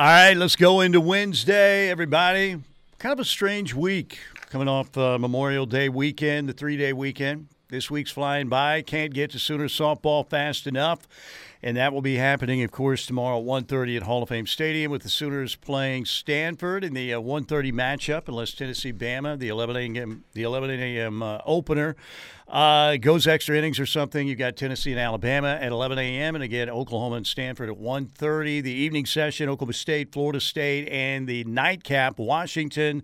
All right, let's go into Wednesday, everybody. Kind of a strange week coming off uh, Memorial Day weekend, the three day weekend. This week's flying by. Can't get to Sooner softball fast enough. And that will be happening, of course, tomorrow at 1.30 at Hall of Fame Stadium with the Sooners playing Stanford in the uh, 1.30 matchup, unless Tennessee-Bama, the 11 a.m. the 11 a.m. Uh, opener, uh, goes extra innings or something. You've got Tennessee and Alabama at 11 a.m. and again Oklahoma and Stanford at 1.30. The evening session, Oklahoma State, Florida State, and the nightcap, Washington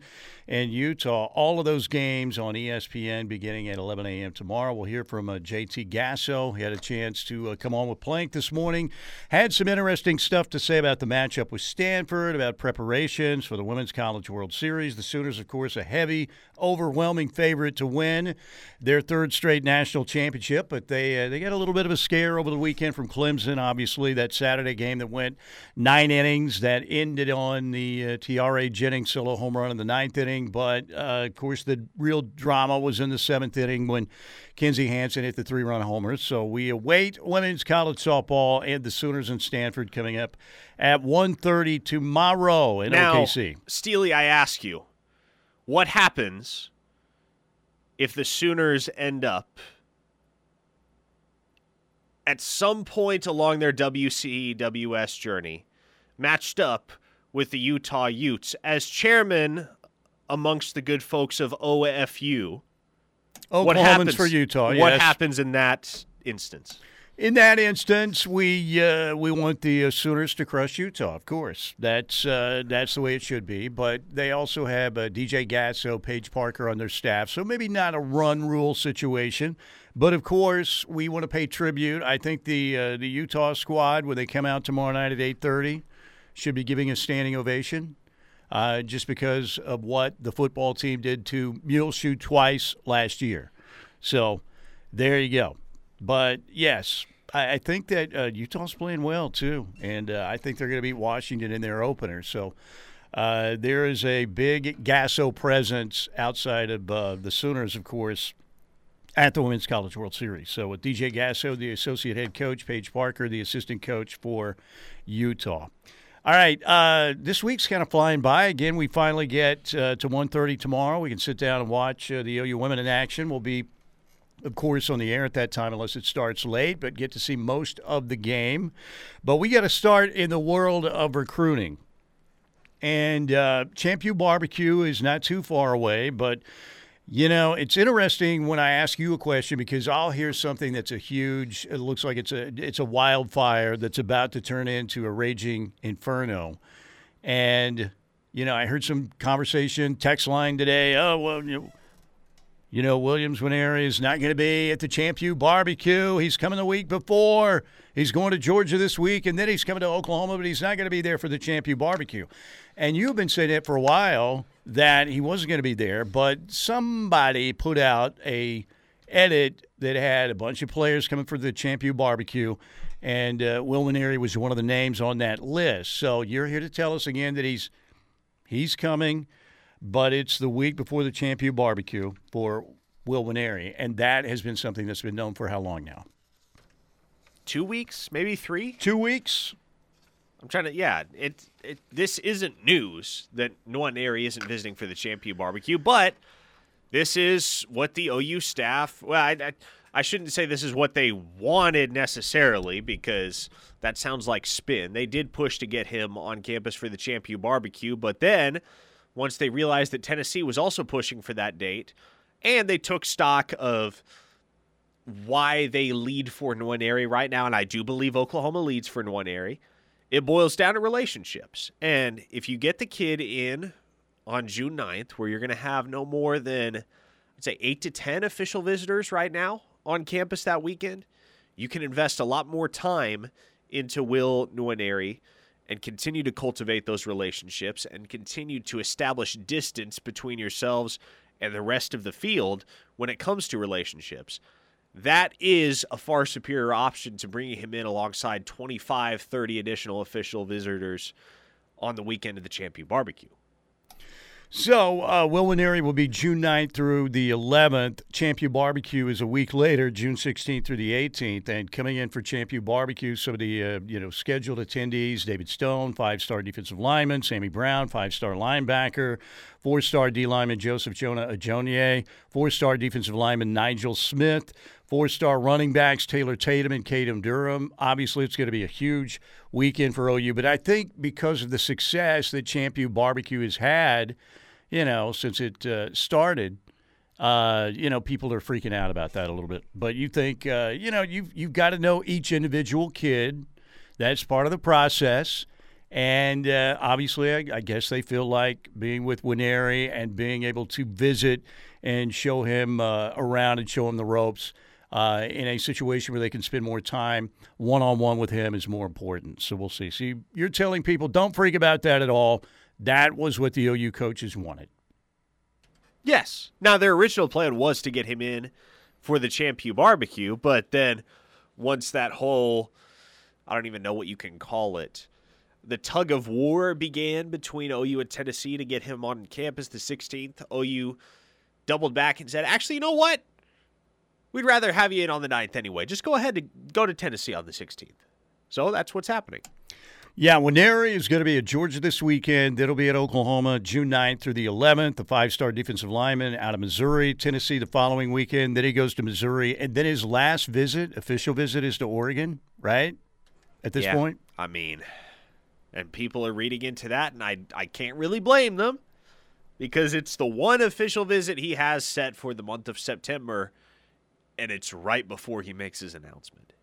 and Utah. All of those games on ESPN beginning at 11 a.m. tomorrow. We'll hear from uh, JT Gasso. He had a chance to uh, come on with Plank this morning. Had some interesting stuff to say about the matchup with Stanford, about preparations for the Women's College World Series. The Sooners, of course, a heavy, overwhelming favorite to win their third straight national championship, but they uh, they got a little bit of a scare over the weekend from Clemson. Obviously, that Saturday game that went nine innings that ended on the uh, Tiare Jennings solo home run in the ninth inning but uh, of course the real drama was in the seventh inning when Kinzie Hansen hit the three-run homer. So we await women's college softball and the Sooners and Stanford coming up at 1.30 tomorrow in now, OKC. Steely, I ask you, what happens if the Sooners end up at some point along their WCWS journey matched up with the Utah Utes as chairman amongst the good folks of OFU. Oklahomans what happens for Utah. What happens in that instance? In that instance, we uh, we want the uh, Sooners to crush Utah. Of course, that's uh, that's the way it should be. But they also have uh, DJ Gasso, Paige Parker on their staff, so maybe not a run rule situation. But of course, we want to pay tribute. I think the uh, the Utah squad, when they come out tomorrow night at eight thirty, should be giving a standing ovation uh, just because of what the football team did to Muleshoe twice last year. So there you go. But yes, I, I think that uh, Utah's playing well too, and uh, I think they're going to beat Washington in their opener. So. Uh, there is a big Gasso presence outside of uh, the Sooners, of course, at the Women's College World Series. So with DJ Gasso, the associate head coach, Paige Parker, the assistant coach for Utah. All right, uh, this week's kind of flying by. Again, we finally get uh, to 1.30 tomorrow. We can sit down and watch uh, the OU women in action. We'll be, of course, on the air at that time unless it starts late, but get to see most of the game. But we got to start in the world of recruiting. And uh, Champ U Barbecue is not too far away, but – you know, it's interesting when I ask you a question because I'll hear something that's a huge. It looks like it's a it's a wildfire that's about to turn into a raging inferno, and you know, I heard some conversation text line today. Oh well, you know, you know Williams Nwaneri is not going to be at the Champ U barbecue. He's coming the week before. He's going to Georgia this week, and then he's coming to Oklahoma, but he's not going to be there for the Champ U barbecue. And you've been saying it for a while that he wasn't going to be there, but somebody put out a edit that had a bunch of players coming for the Champ U barbecue, and uh, Will Nwaneri was one of the names on that list. So you're here to tell us again that he's he's coming, but it's the week before the Champ U barbecue for Will Nwaneri, and that has been something that's been known for how long now? Two weeks, maybe three. Two weeks. I'm trying to. Yeah, it. it this isn't news that Nwaneri isn't visiting for the Champ U barbecue, but this is what the OU staff. Well, I, I, I shouldn't say this is what they wanted necessarily because that sounds like spin. They did push to get him on campus for the Champ U barbecue, but then once they realized that Tennessee was also pushing for that date, and they took stock of why they lead for Nwaneri right now, and I do believe Oklahoma leads for Nwaneri it boils down to relationships. And if you get the kid in on June 9th, where you're going to have no more than, I'd say, eight to 10 official visitors right now on campus that weekend, you can invest a lot more time into Will Nwaneri and continue to cultivate those relationships and continue to establish distance between yourselves and the rest of the field when it comes to relationships that is a far superior option to bringing him in alongside 25, 30 additional official visitors on the weekend of the Champ U barbecue. So, uh, Will Nwaneri will be June 9th through the 11th. Champ U Barbecue is a week later, June 16th through the 18th. And coming in for Champ U Barbecue, some of the uh, you know scheduled attendees: David Stone, five-star defensive lineman; Sammy Brown, five-star linebacker; four-star D lineman Joseph Jonah Ajonye; four-star defensive lineman Nigel Smith; four-star running backs Taylor Tatum and Caden Durham. Obviously, it's going to be a huge weekend for OU. But I think because of the success that Champ U Barbecue has had you know, since it uh, started. Uh, you know, people are freaking out about that a little bit. But you think, uh, you know, you've you've got to know each individual kid. That's part of the process. And uh, obviously, I, I, guess they feel like being with Nwaneri and being able to visit and show him uh, around and show him the ropes uh, in a situation where they can spend more time one on one with him is more important. So we'll see. See, you're telling people don't freak about that at all. That was what the OU coaches wanted. Yes. Now their original plan was to get him in for the Champ U barbecue, but then once that whole I don't even know what you can call it. The tug of war began between OU and Tennessee to get him on campus the 16th. OU doubled back and said, "Actually, you know what? We'd rather have you in on the 9th anyway. Just go ahead and go to Tennessee on the 16th." So that's what's happening. Yeah, Nwaneri is going to be at Georgia this weekend. It'll be at Oklahoma June 9th through the 11th. The five star defensive lineman out of Missouri, Tennessee the following weekend. Then he goes to Missouri. And then his last visit, official visit, is to Oregon, right? At this yeah, point? I mean, and people are reading into that, and I, I can't really blame them because it's the one official visit he has set for the month of September, and it's right before he makes his announcement.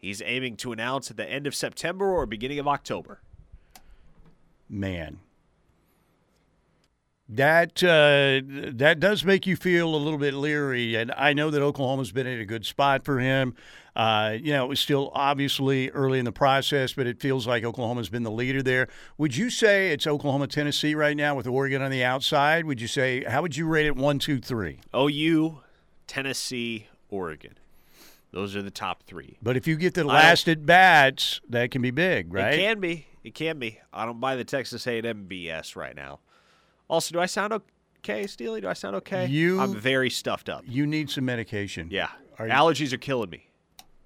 He's aiming to announce at the end of September or beginning of October. Man, that uh, that does make you feel a little bit leery, and I know that Oklahoma's been in a good spot for him. Uh, you know, it was still obviously early in the process, but it feels like Oklahoma's been the leader there. Would you say it's Oklahoma, Tennessee right now with Oregon on the outside? Would you say how would you rate it one, two, three? OU, Tennessee, Oregon. Those are the top three. But if you get the last at bats, that can be big, right? It can be. It can be. I don't buy the Texas A&M BS right now. Also, do I sound okay, Steely? Do I sound okay? You, I'm very stuffed up. You need some medication. Yeah, are allergies are killing me.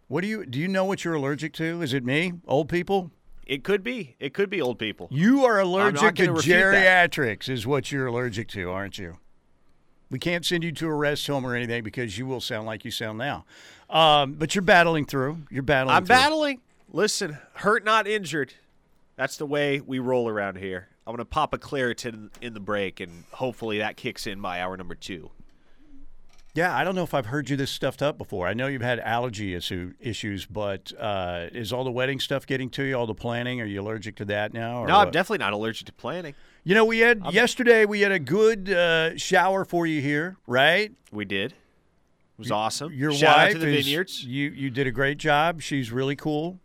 What do you do? You know what you're allergic to? Is it me? Old people? It could be. It could be old people. You are allergic to geriatrics, that. is what you're allergic to, aren't you? We can't send you to a rest home or anything because you will sound like you sound now. Um, but you're battling through. You're battling. I'm through. battling. Listen, hurt not injured. That's the way we roll around here. I'm gonna pop a Claritin in the break, and hopefully that kicks in by hour number two. Yeah, I don't know if I've heard you this stuffed up before. I know you've had allergy issue, issues, but uh, is all the wedding stuff getting to you? All the planning? Are you allergic to that now? no, what? I'm definitely not allergic to planning. You know, we had I'm, yesterday. We had a good uh, shower for you here, right? We did. It was awesome. Your Shout wife out to the is, vineyards. You you did a great job. She's really cool,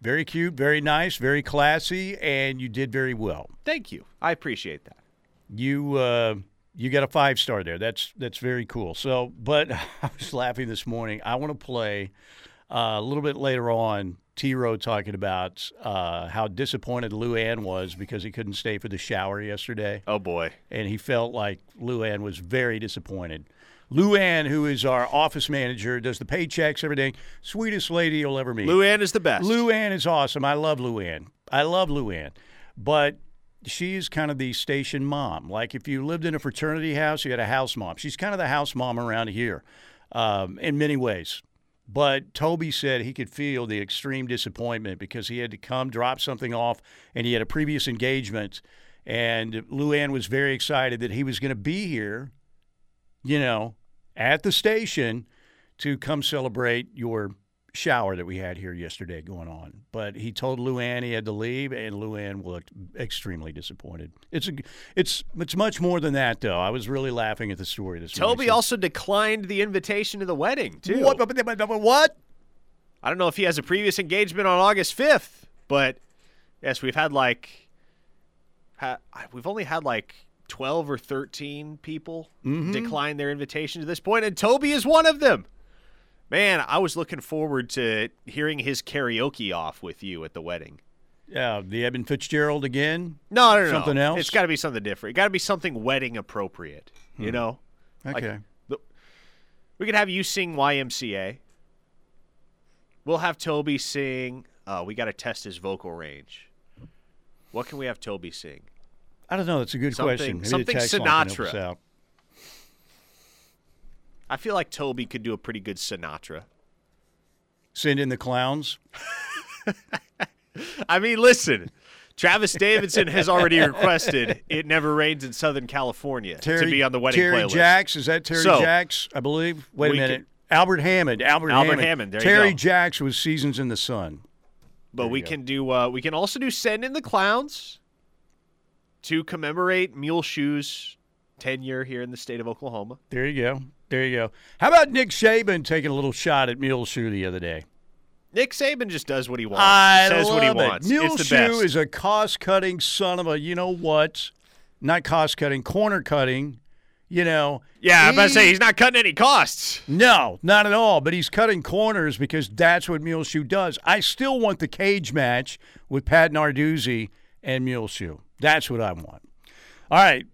very cute, very nice, very classy, and you did very well. Thank you. I appreciate that. You. Uh, you got a five star there. That's that's very cool. So, but I was laughing this morning. I want to play uh, a little bit later on. T. Row talking about uh, how disappointed Luann was because he couldn't stay for the shower yesterday. Oh boy! And he felt like Luann was very disappointed. Luann, who is our office manager, does the paychecks, everything. Sweetest lady you'll ever meet. Luann is the best. Luann is awesome. I love Luann. I love Luann. But she's kind of the station mom. Like if you lived in a fraternity house, you had a house mom. She's kind of the house mom around here um, in many ways. But Toby said he could feel the extreme disappointment because he had to come drop something off and he had a previous engagement. And Luann was very excited that he was going to be here, you know, at the station to come celebrate your shower that we had here yesterday going on. But he told Luann he had to leave, and Luann looked extremely disappointed. It's a, it's it's much more than that, though. I was really laughing at the story this Toby morning. Toby also declined the invitation to the wedding too. What? What? I don't know if he has a previous engagement on August fifth, but yes, we've had like, ha, we've only had like 12 or 13 people mm-hmm. decline their invitation to this point, and Toby is one of them. Man, I was looking forward to hearing his karaoke off with you at the wedding. Yeah, the Evan Fitzgerald again. No, no, no. Something no. else? It's got to be something different. It got to be something wedding appropriate. You know, Like, Okay. the- we could have you sing YMCA. We'll have Toby sing. Uh, we got to test his vocal range. What can we have Toby sing? I don't know. That's a good Something- question. Maybe something text line can help Sinatra. I feel like Toby could do a pretty good Sinatra. Send in the clowns. I mean, listen. Travis Davidson has already requested "It Never Rains in Southern California" Terry, to be on the wedding Terry playlist. Jacks. Is that Terry So, Jacks? I believe. Wait a minute. Albert Hammond. Albert, Albert Hammond, you Terry. Jacks was Seasons in the Sun. But There we can do. Uh, we can also do "Send in the Clowns" to commemorate Mule Shoe's tenure here in the state of Oklahoma. There you go. There you go. How about Nick Saban taking a little shot at Mule Shoe the other day? Nick Saban just does what he wants. I He says love what he it. wants. Mule Shoe best. is a cost-cutting son of a. You know what? Not cost-cutting, corner-cutting. You know. yeah, I'm about to say he's not cutting any costs. No, not at all. But he's cutting corners because that's what Mule Muleshoe does. I still want the cage match with Pat Narduzzi and Mule Muleshoe. That's what I want. All right,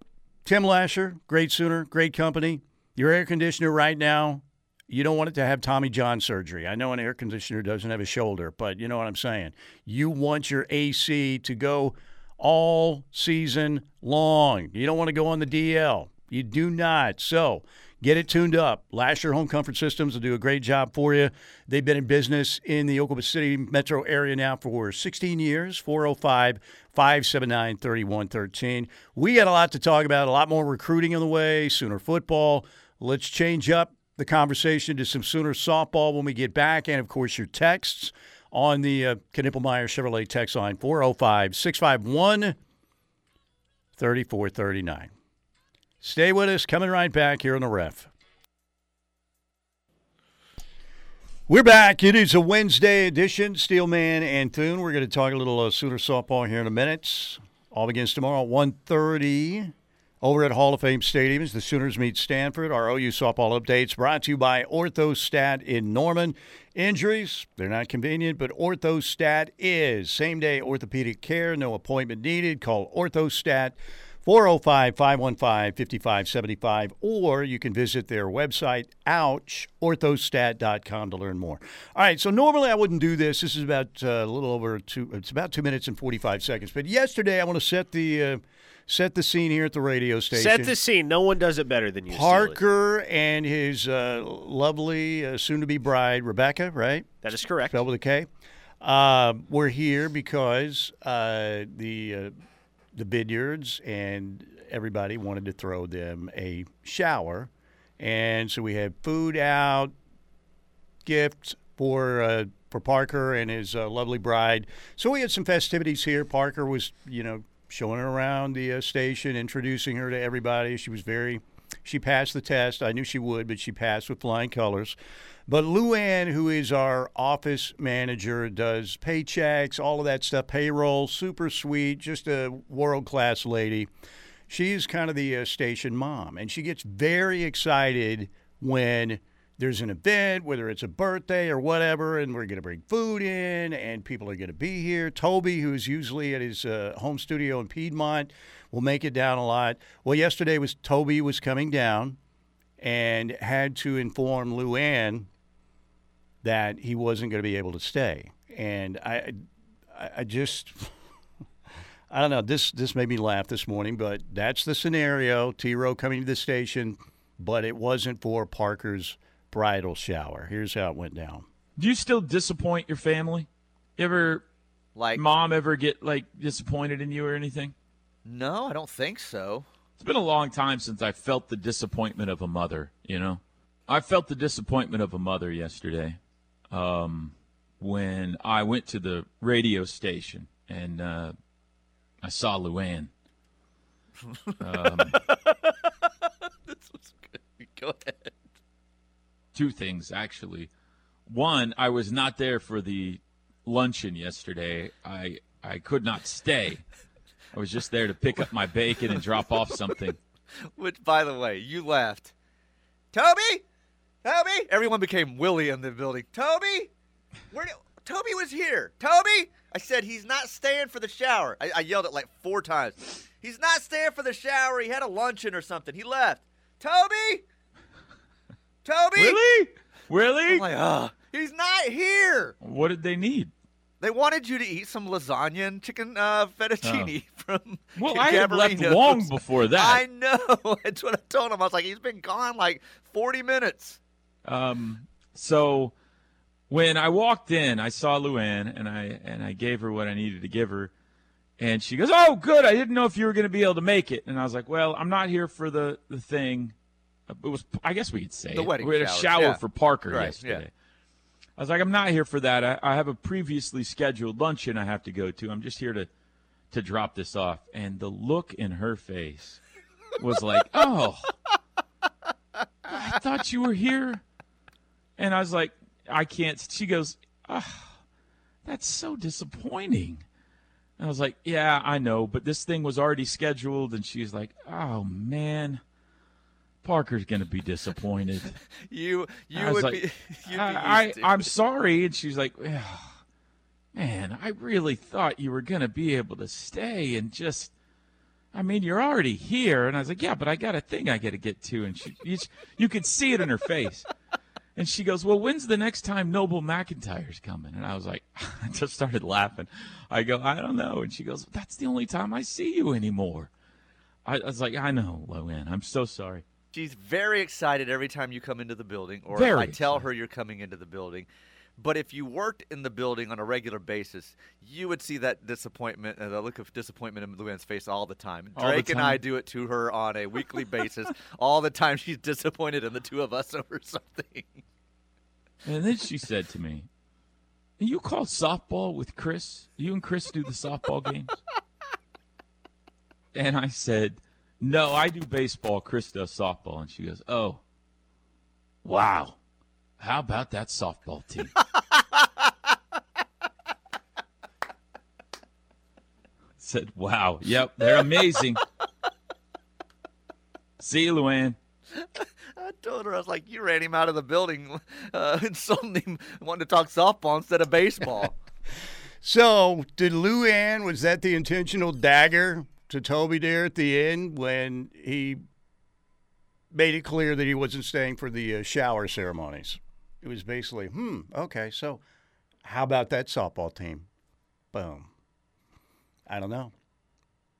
Tim Lasher, great Sooner, great company. Your air conditioner right now, you don't want it to have Tommy John surgery. I know an air conditioner doesn't have a shoulder, but you know what I'm saying. You want your AC to go all season long. You don't want to go on the DL. You do not. So get it tuned up. Lasher Home Comfort Systems will do a great job for you. They've been in business in the Oklahoma City metro area now for 16 years. 405 579 3113. We got a lot to talk about, a lot more recruiting on the way, Sooner football. Let's change up the conversation to some Sooner softball when we get back, and of course, your texts on the uh, Knippelmeyer Chevrolet text line 405 651 3439. Stay with us. Coming right back here on the ref. We're back. It is a Wednesday edition. Steelman and Thune. We're going to talk a little uh, Sooner softball here in a minute. All begins tomorrow at 1.30 over at Hall of Fame Stadium as the Sooners meet Stanford. Our OU softball updates brought to you by Orthostat in Norman. Injuries, they're not convenient, but Orthostat is. Same day orthopedic care, no appointment needed. Call Orthostat 405 515 5575, or you can visit their website, ouch, orthostat.com to learn more. All right, so normally I wouldn't do this. This is about uh, a little over two, it's about two minutes and 45 seconds. But yesterday I want to set the. Uh, Set the scene here at the radio station. Set the scene. No one does it better than you. Parker and his uh, lovely uh, soon-to-be bride Rebecca, right? That is correct. Spelled with a K. Uh, we're here because uh, the uh, the Bidyards and everybody wanted to throw them a shower, and so we had food out, gifts for uh, for Parker and his uh, lovely bride. So we had some festivities here. Parker was, you know, showing her around the uh, station, introducing her to everybody. She was very, she passed the test. I knew she would, but she passed with flying colors. But Luann, who is our office manager, does paychecks, all of that stuff, payroll, super sweet, just a world class lady. She's kind of the uh, station mom, and she gets very excited when there's an event, whether it's a birthday or whatever, and we're going to bring food in, and people are going to be here. Toby, who's usually at his uh, home studio in Piedmont, will make it down a lot. Well, yesterday was Toby was coming down, and had to inform Luann that he wasn't going to be able to stay, and I, I, I just. I don't know. This this made me laugh this morning, but that's the scenario. T. Rowe coming to the station, but it wasn't for Parker's bridal shower. Here's how it went down. Do you still disappoint your family? You ever, Like, mom, ever get like disappointed in you or anything? No, I don't think so. It's been a long time since I felt the disappointment of a mother. You know, I felt the disappointment of a mother yesterday um, when I went to the radio station and uh, I saw Luann. Um, Go ahead. two things actually. One, I was not there for the luncheon yesterday. I I could not stay. I was just there to pick up my bacon and drop off something. Which, by the way, you laughed. Toby, Toby. Everyone became Willie in the building. Toby, where? Did, Toby was here. Toby. I said he's not staying for the shower. I, I yelled it like four times. He's not staying for the shower. He had a luncheon or something. He left. Toby, Toby. Really? Really? I'm like, ah, he's not here. what did they need? They wanted you to eat some lasagna and chicken uh, fettuccine from. Well, I had left long before that. I know. That's what I told him. I was like, he's been gone like 40 minutes. Um, so when I walked in, I saw Luann and I and I gave her what I needed to give her, and she goes, "Oh, good. I didn't know if you were going to be able to make it." And I was like, "Well, I'm not here for the the thing. It was, I guess we could say The it. wedding We had a shower, shower yeah. for Parker Right, yesterday. yeah. I was like, I'm not here for that. I, I have a previously scheduled luncheon I have to go to. I'm just here to to drop this off. And the look in her face was like, "Oh, I thought you were here." And I was like, I can't. She goes, oh, that's so disappointing. And I was like, yeah, I know, but this thing was already scheduled. And she's like, oh, man, Parker's going to be disappointed. You you would like, be. You'd be I, to- I, I'm sorry. And she's like, "Oh, man, I really thought you were going to be able to stay and just. I mean, you're already here, and I was like, "Yeah, but I got a thing I got to get to." And she, you, you could see it in her face, and she goes, "Well, when's the next time Noble McIntyre's coming?" And I was like, I just started laughing. I go, "I don't know," and she goes, "That's the only time I see you anymore." I, I was like, "I know, Luann. I'm so sorry." She's very excited every time you come into the building, or Very I tell her you're coming into the building. But if you worked in the building on a regular basis, you would see that disappointment and the look of disappointment in Luann's face all the time. All the Drake and I do it to her on a weekly basis. all the time she's disappointed in the two of us over something. And then she said to me, You call softball with Chris? You and Chris do the softball games? And I said, No, I do baseball. Chris does softball. And she goes, Oh, wow. How about that softball team? said, Wow. Yep, they're amazing. See you, Luann. I told her, I was like, you ran him out of the building, uh, insulting him, wanting to talk softball instead of baseball. So, did Luann, was that the intentional dagger to Toby there at the end when he made it clear that he wasn't staying for the uh, shower ceremonies? It was basically, hmm, okay, so how about that softball team? Boom. I don't know.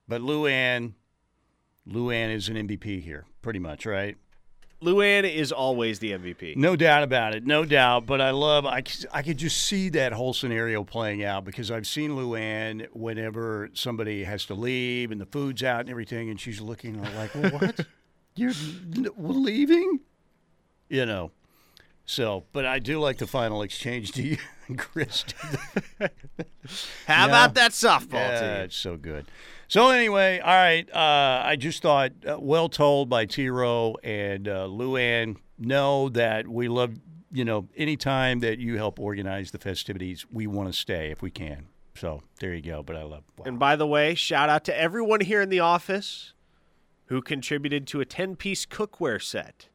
But Luann, Lou Ann is an MVP here, pretty much, right? Luann is always the MVP. No doubt about it, no doubt. But I love, I, I could just see that whole scenario playing out because I've seen Luann whenever somebody has to leave and the food's out and everything, and she's looking like, well, what? You're leaving? You know. So, but I do like the final exchange to you Chris. How Yeah. about that softball Yeah, team? it's so good. So anyway, all right. Uh, I just thought uh, well told by T. Row and uh, Luann. Know that we love you know anytime that you help organize the festivities, we want to stay if we can. So there you go. But I love. Wow. And by the way, shout out to everyone here in the office who contributed to a 10 piece cookware set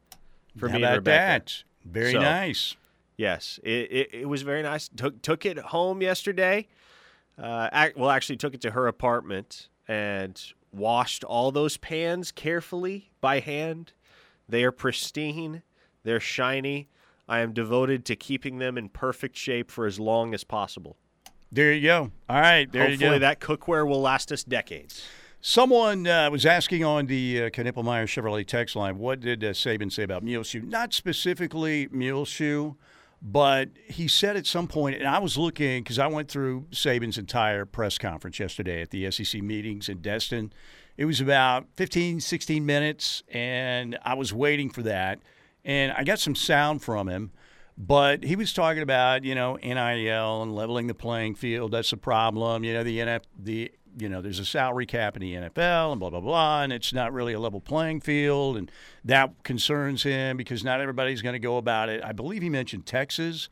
for How me about and Rebecca. that? Very So- nice. Yes, it, it, it was very nice. Took took it home yesterday. Uh, well, actually, took it to her apartment and washed all those pans carefully by hand. They are pristine. They're shiny. I am devoted to keeping them in perfect shape for as long as possible. There you go. All right. There you Hopefully, go. that cookware will last us decades. Someone uh, was asking on the uh, Knippelmeyer Chevrolet text line, what did uh, Saban say about Muleshoe? Not specifically Muleshoe, but he said at some point, and I was looking because I went through Saban's entire press conference yesterday at the SEC meetings in Destin. It was about 15, 16 minutes, and I was waiting for that. And I got some sound from him, but he was talking about, you know, NIL and leveling the playing field. That's the problem. You know, the NF, the you know, there's a salary cap in the NFL and blah blah blah, and it's not really a level playing field, and that concerns him because not everybody's going to go about it. I believe he mentioned Texas,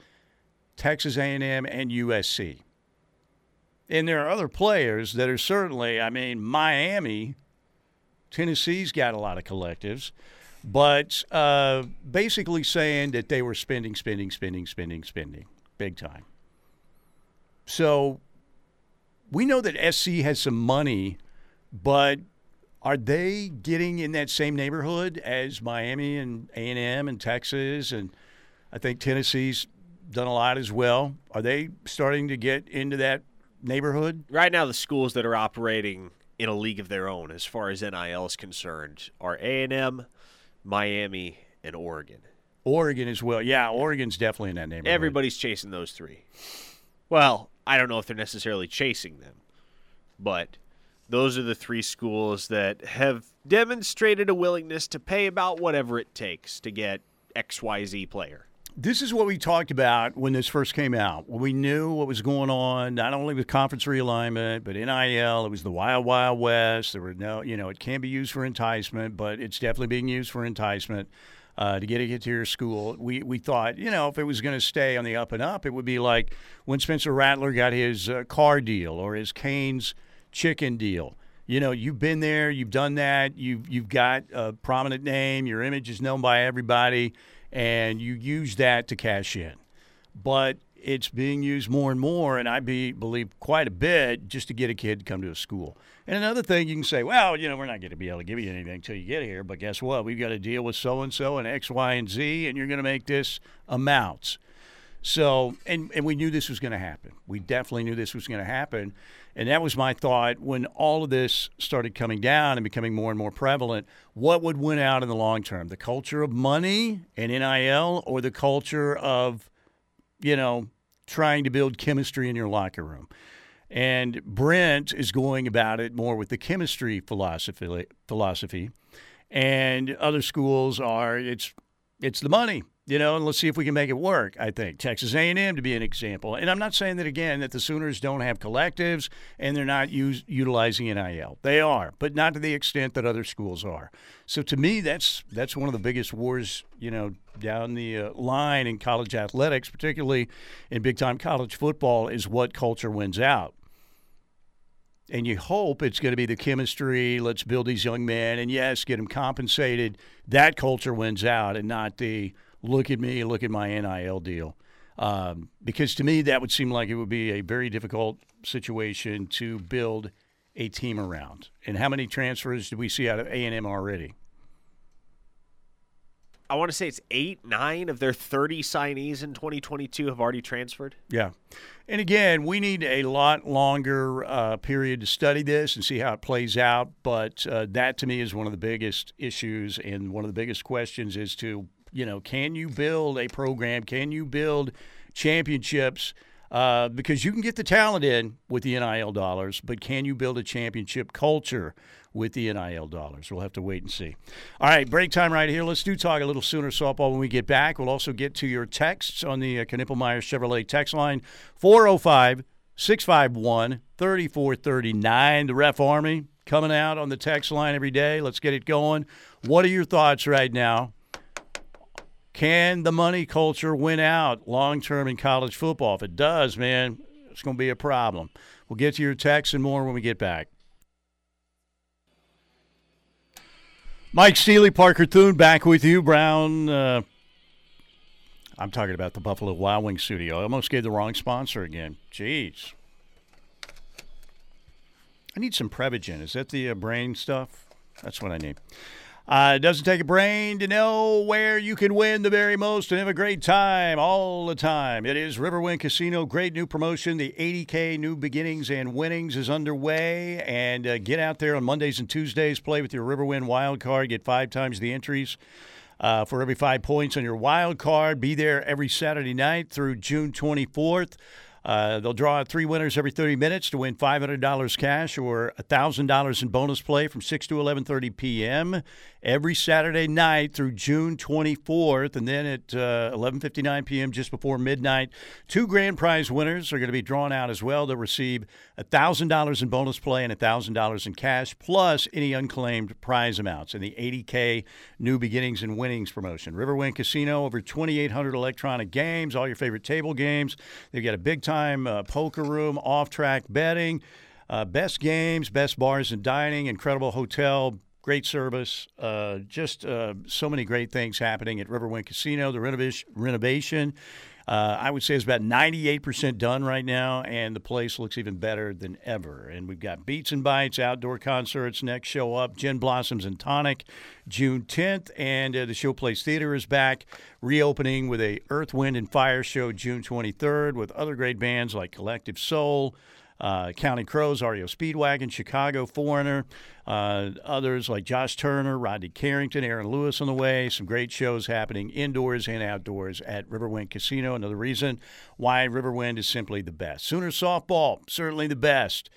Texas A&M, and USC. And there are other players that are certainly, I mean, Miami, Tennessee's got a lot of collectives, but uh, basically saying that they were spending, spending, spending, spending, spending, big time. So we know that SC has some money, but are they getting in that same neighborhood as Miami and A and M and Texas and I think Tennessee's done a lot as well. Are they starting to get into that neighborhood? Right now, the schools that are operating in a league of their own, as far as NIL is concerned, are A and M, Miami, and Oregon. Oregon as well. Yeah, Oregon's definitely in that neighborhood. Everybody's chasing those three. Well, I don't know if they're necessarily chasing them, but those are the three schools that have demonstrated a willingness to pay about whatever it takes to get XYZ player. This is what we talked about when this first came out. We knew what was going on, not only with conference realignment, but NIL. It was the wild, wild west. There were no, you know, it can be used for enticement, but it's definitely being used for enticement uh, to get kid to your school. We we thought, you know, if it was going to stay on the up and up, it would be like when Spencer Rattler got his uh, car deal or his Cane's chicken deal. You know, you've been there, you've done that, you've you've got a prominent name, your image is known by everybody and you use that to cash in. But it's being used more and more, and I be, believe quite a bit just to get a kid to come to a school. And another thing, you can say, well, you know, we're not going to be able to give you anything until you get here, but guess what? We've got to deal with so and so and X, Y, and Z, and you're going to make this amounts. So, and, and we knew this was going to happen. We definitely knew this was going to happen. And that was my thought when all of this started coming down and becoming more and more prevalent. What would win out in the long term? The culture of money and NIL or the culture of, you know, trying to build chemistry in your locker room? And Brent is going about it more with the chemistry philosophy philosophy. And other schools are it's it's the money you know, and let's see if we can make it work. I think Texas A&M to be an example, and I'm not saying that again that the Sooners don't have collectives and they're not use, utilizing NIL. They are, but not to the extent that other schools are. So to me, that's that's one of the biggest wars, you know, down the uh, line in college athletics, particularly in big time college football, is what culture wins out. And you hope it's going to be the chemistry. Let's build these young men, and yes, get them compensated. That culture wins out, and not the look at me, look at my NIL deal. Um, because to me, that would seem like it would be a very difficult situation to build a team around. And how many transfers do we see out of A&M already? I want to say it's eight, nine of their 30 signees in 2022 have already transferred. Yeah. And again, we need a lot longer uh, period to study this and see how it plays out. But uh, that to me is one of the biggest issues and one of the biggest questions as to you know, can you build a program? Can you build championships? Uh, because you can get the talent in with the NIL dollars, but can you build a championship culture with the NIL dollars? We'll have to wait and see. All right, break time right here. Let's do talk a little Sooner softball when we get back. We'll also get to your texts on the uh, Knippelmeyer Chevrolet text line 405 651 3439. The Ref Army coming out on the text line every day. Let's get it going. What are your thoughts right now can the money culture win out long term in college football? If it does, man, it's going to be a problem. We'll get to your text and more when we get back. Mike Steely, Parker Thune, back with you. Brown, uh, I'm talking about the Buffalo Wild Wings studio. I almost gave the wrong sponsor again. Jeez. I need some Prevagen. Is that the uh, brain stuff? That's what I need. Uh, it doesn't take a brain to know where you can win the very most and have a great time all the time. It is Riverwind Casino. Great new promotion. The 80K New Beginnings and Winnings is underway. And uh, get out there on Mondays and Tuesdays. Play with your Riverwind wild card. Get five times the entries. Uh, for every five points on your wild card. Be there every Saturday night through June 24th. Uh, they'll draw three winners every 30 minutes to win $500 cash or $1,000 in bonus play from 6 to 11:30 p.m. every Saturday night through June 24th, and then at 11:59 uh, p.m. just before midnight, two grand prize winners are going to be drawn out as well. They'll receive $1,000 in bonus play and $1,000 in cash, plus any unclaimed prize amounts in the 80K New Beginnings and Winnings promotion. Riverwind Casino over 2,800 electronic games, all your favorite table games. They've got a big time uh, poker room, off track betting, uh, best games, best bars and dining, incredible hotel, great service, uh, just uh, so many great things happening at Riverwind Casino. The renovation, renovation Uh, I would say it's about 98% done right now, and the place looks even better than ever. And we've got Beats and Bites, outdoor concerts next show up, Gin Blossoms and Tonic, June 10th, and uh, the Showplace Theater is back, reopening with a Earth, Wind, and Fire show June 23rd with other great bands like Collective Soul, uh, Counting Crows, REO Speedwagon, Chicago Foreigner, uh, others like Josh Turner, Rodney Carrington, Aaron Lewis on the way. Some great shows happening indoors and outdoors at Riverwind Casino. Another reason why Riverwind is simply the best. Sooner softball, certainly the best.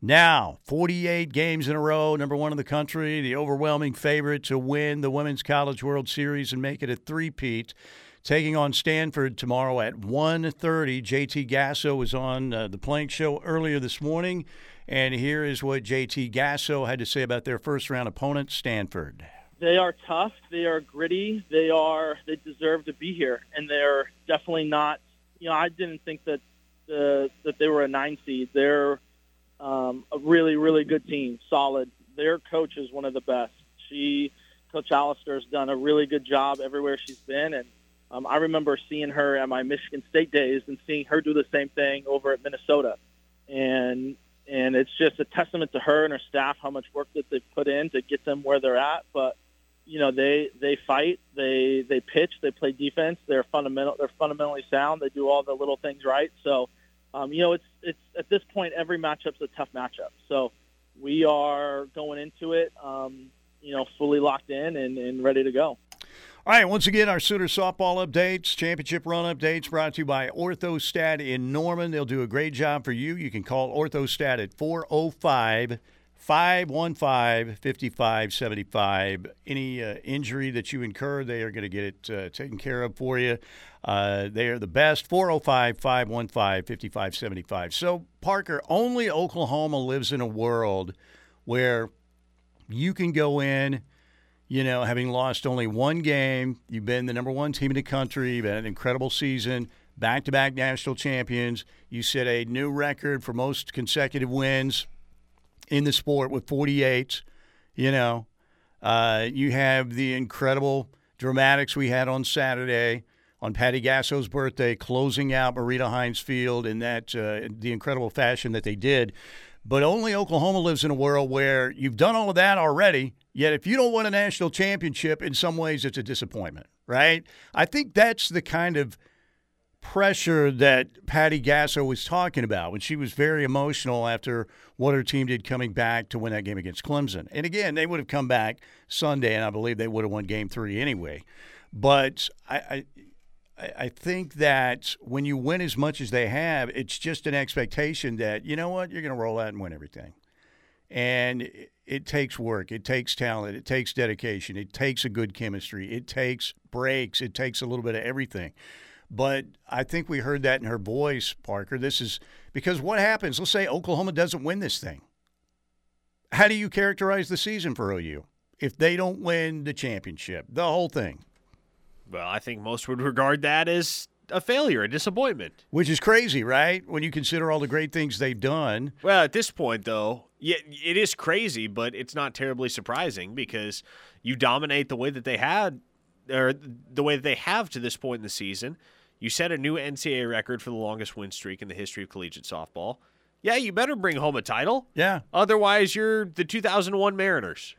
Now, 48 games in a row, number one in the country, the overwhelming favorite to win the Women's College World Series and make it a three-peat taking on Stanford tomorrow at 1.30. JT Gasso was on uh, the Plank Show earlier this morning, and here is what JT Gasso had to say about their first round opponent, Stanford. They are tough. They are gritty. They are. They deserve to be here, and they're definitely not. You know, I didn't think that the that they were a nine seed. They're um, a really, really good team, solid. Their coach is one of the best. She, Coach Allister, has done a really good job everywhere she's been, and um, I remember seeing her at my Michigan State days and seeing her do the same thing over at Minnesota, and and it's just a testament to her and her staff how much work that they've put in to get them where they're at. But you know they they fight, they they pitch, they play defense. They're fundamental. They're fundamentally sound. They do all the little things right. So um, you know it's it's at this point every matchup's a tough matchup. So we are going into it, um, you know, fully locked in and, and ready to go. All right, once again, our Sooner softball updates, championship run updates brought to you by Orthostat in Norman. They'll do a great job for you. You can call Orthostat at 405 515 5575. Any uh, injury that you incur, they are going to get it uh, taken care of for you. Uh, they are the best. 405 515 5575. So, Parker, only Oklahoma lives in a world where you can go in you know, having lost only one game, you've been the number one team in the country, you've had an incredible season, back to back national champions. You set a new record for most consecutive wins in the sport with 48. You know, uh, you have the incredible dramatics we had on Saturday on Patty Gasso's birthday, closing out Marita Hynes Field in that uh, the incredible fashion that they did. But only Oklahoma lives in a world where you've done all of that already Yet, if you don't win a national championship, in some ways it's a disappointment, right? I think that's the kind of pressure that Patty Gasso was talking about when she was very emotional after what her team did coming back to win that game against Clemson. And again, they would have come back Sunday, and I believe they would have won game three anyway. But I, I, I think that when you win as much as they have, it's just an expectation that, you know what, you're going to roll out and win everything. And it takes work, it takes talent, it takes dedication, it takes a good chemistry, it takes breaks, it takes a little bit of everything. But I think we heard that in her voice, Parker. This is because what happens? Let's say Oklahoma doesn't win this thing. How do you characterize the season for OU if they don't win the championship, the whole thing? Well, I think most would regard that as a failure, a disappointment. Which is crazy, right? When you consider all the great things they've done. Well, at this point, though, yeah, it is crazy, but it's not terribly surprising because you dominate the way that they had, or the way that they have to this point in the season. You set a new NCAA record for the longest win streak in the history of collegiate softball. Yeah, you better bring home a title. Yeah. Otherwise, you're the 2001 Mariners.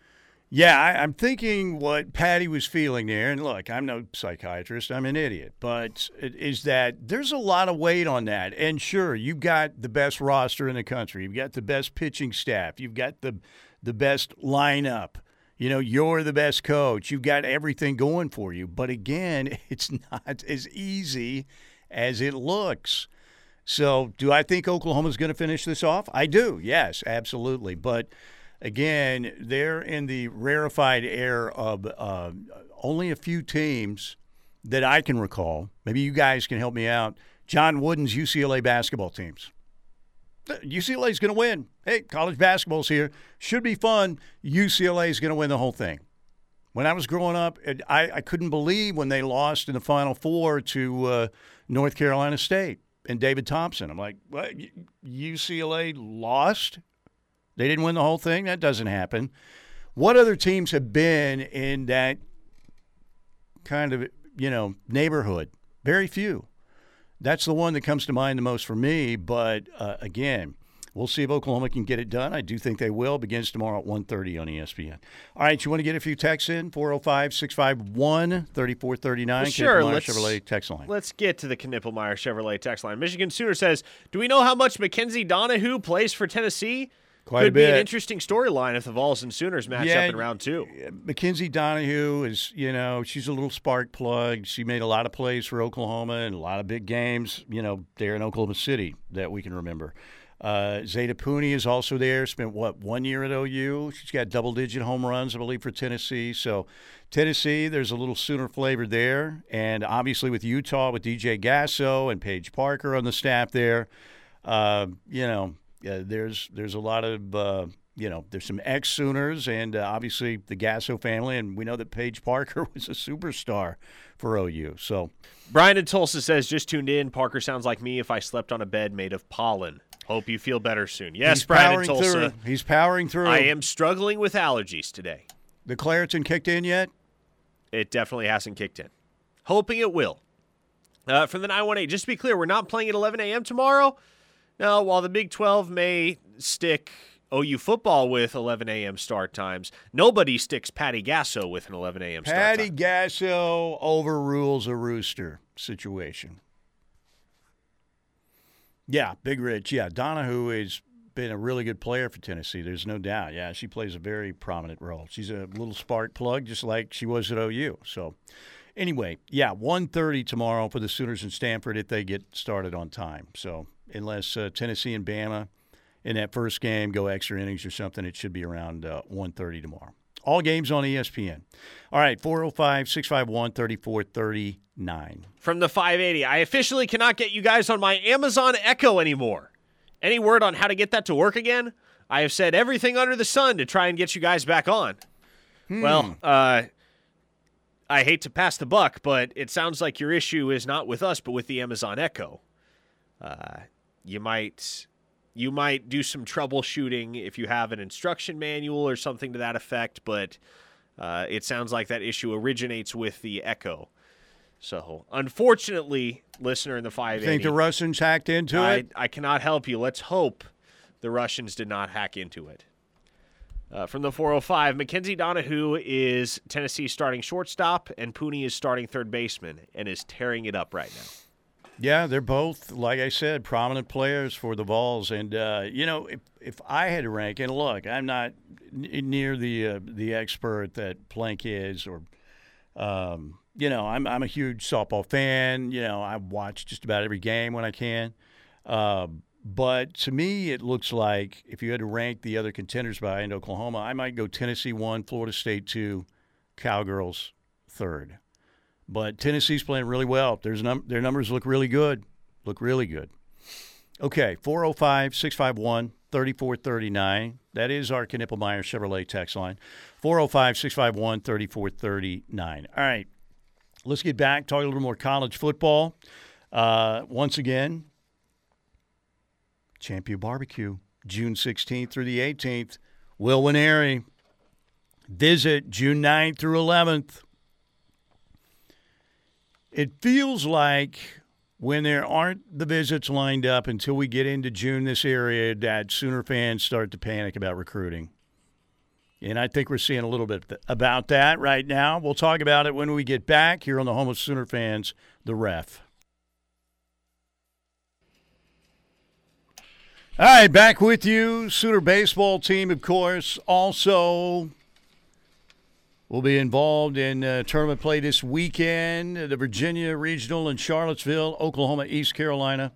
Yeah, I, am thinking what Patty was feeling there, and look, I'm no psychiatrist, I'm an idiot, but is that there's a lot of weight on that. And sure, you've got the best roster in the country, you've got the best pitching staff, you've got the the best lineup. You know, you're the best coach. You've got everything going for you. But again, it's not as easy as it looks. So, do I think Oklahoma's going to finish this off? I do. Yes, absolutely. But again, they're in the rarefied air of uh, only a few teams that I can recall. Maybe you guys can help me out. John Wooden's UCLA basketball teams. UCLA is going to win. Hey, college basketball's here. Should be fun. UCLA is going to win the whole thing. When I was growing up, I, I couldn't believe when they lost in the Final Four to uh, North Carolina State and David Thompson. I'm like, what? UCLA lost? They didn't win the whole thing. That doesn't happen. What other teams have been in that kind of you know neighborhood? Very few. That's the one that comes to mind the most for me. But uh, again, we'll see if Oklahoma can get it done. I do think they will. Begins tomorrow at 1.30 on ESPN. All right, you want to get a few texts in? 405-651-3439. Well, sure, let's- Chevrolet text line. Let's get to the Knippelmeyer Chevrolet text line. Michigan Sooner says, "Do we know how much Mackenzie Donihoo plays for Tennessee? Quite Could a be an interesting storyline if the Vols and Sooners match Yeah, up in round two. Mackenzie Donihoo is, you know, she's a little spark plug. She made a lot of plays for Oklahoma and a lot of big games, you know, there in Oklahoma City that we can remember. Uh, Zaida Puni is also there. Spent what one year at OU. She's got double-digit home runs, I believe, for Tennessee. So, Tennessee, there's a little Sooner flavor there, and obviously with Utah, with DJ Gasso and Paige Parker on the staff there, uh, you know, uh, there's there's a lot of uh, you know there's some ex Sooners and uh, obviously the Gasso family, and we know that Paige Parker was a superstar for OU. So Brian in Tulsa says, "Just tuned in. Parker sounds like me if I slept on a bed made of pollen. Hope you feel better soon." Yes, he's Brian in Tulsa. through. He's powering through. I am struggling with allergies today. The Claritin kicked in yet? It definitely hasn't kicked in. Hoping it will. Uh, from the 918, just to be clear, we're not playing at 11 a.m. tomorrow. Now, while the Big 12 may stick OU football with 11 a.m. start times, nobody sticks Patty Gasso with an 11 a.m. start Patty time. Gasso overrules a rooster situation. Yeah, Big Rich. Yeah, Donihoo has been a really good player for Tennessee. There's no doubt. Yeah, she plays a very prominent role. She's a little spark plug, just like she was at OU. So, anyway, yeah, 1.30 tomorrow for the Sooners in Stanford if they get started on time. So, unless uh, Tennessee and Bama in that first game go extra innings or something, it should be around uh, 1.30 tomorrow. All games on ESPN. All right, 405 651 3439. From the 580, I officially cannot get you guys on my Amazon Echo anymore. Any word on how to get that to work again? I have said everything under the sun to try and get you guys back on. Well, uh, I hate to pass the buck, but it sounds like your issue is not with us, but with the Amazon Echo. Uh, you might you might do some troubleshooting if you have an instruction manual or something to that effect, but uh, it sounds like that issue originates with the Echo. So, unfortunately, listener in the 580, Think the Russians hacked into I, it? I cannot help you. Let's hope the Russians did not hack into it. Uh, from the 405, Mackenzie Donihoo is Tennessee starting shortstop, and Puni is starting third baseman and is tearing it up right now. Yeah, they're both, like I said, prominent players for the Vols. And uh, you know, if if I had to rank, and look, I'm not n- near the uh, the expert that Plank is, or um, you know, I'm I'm a huge softball fan. You know, I watch just about every game when I can. Uh, but to me, it looks like if you had to rank the other contenders behind Oklahoma, I might go Tennessee one, Florida State two, Cowgirls third. But Tennessee's playing really well. There's num- their numbers look really good. Look really good. Okay, 405 651 3439. That is our Knippelmeyer Chevrolet text line. 405 651 3439. All right, let's get back, talk a little more college football. Uh, once again, Champ U Barbecue, June 16th through the 18th. Will Nwaneri. Visit June 9th through 11th. It feels like when there aren't the visits lined up until we get into June this area that Sooner fans start to panic about recruiting. And I think we're seeing a little bit about that right now. We'll talk about it when we get back here on the Home of Sooner Fans, The Ref. All right, back with you. Sooner baseball team, of course, also will be involved in uh, tournament play this weekend. The Virginia Regional in Charlottesville, Oklahoma, East Carolina.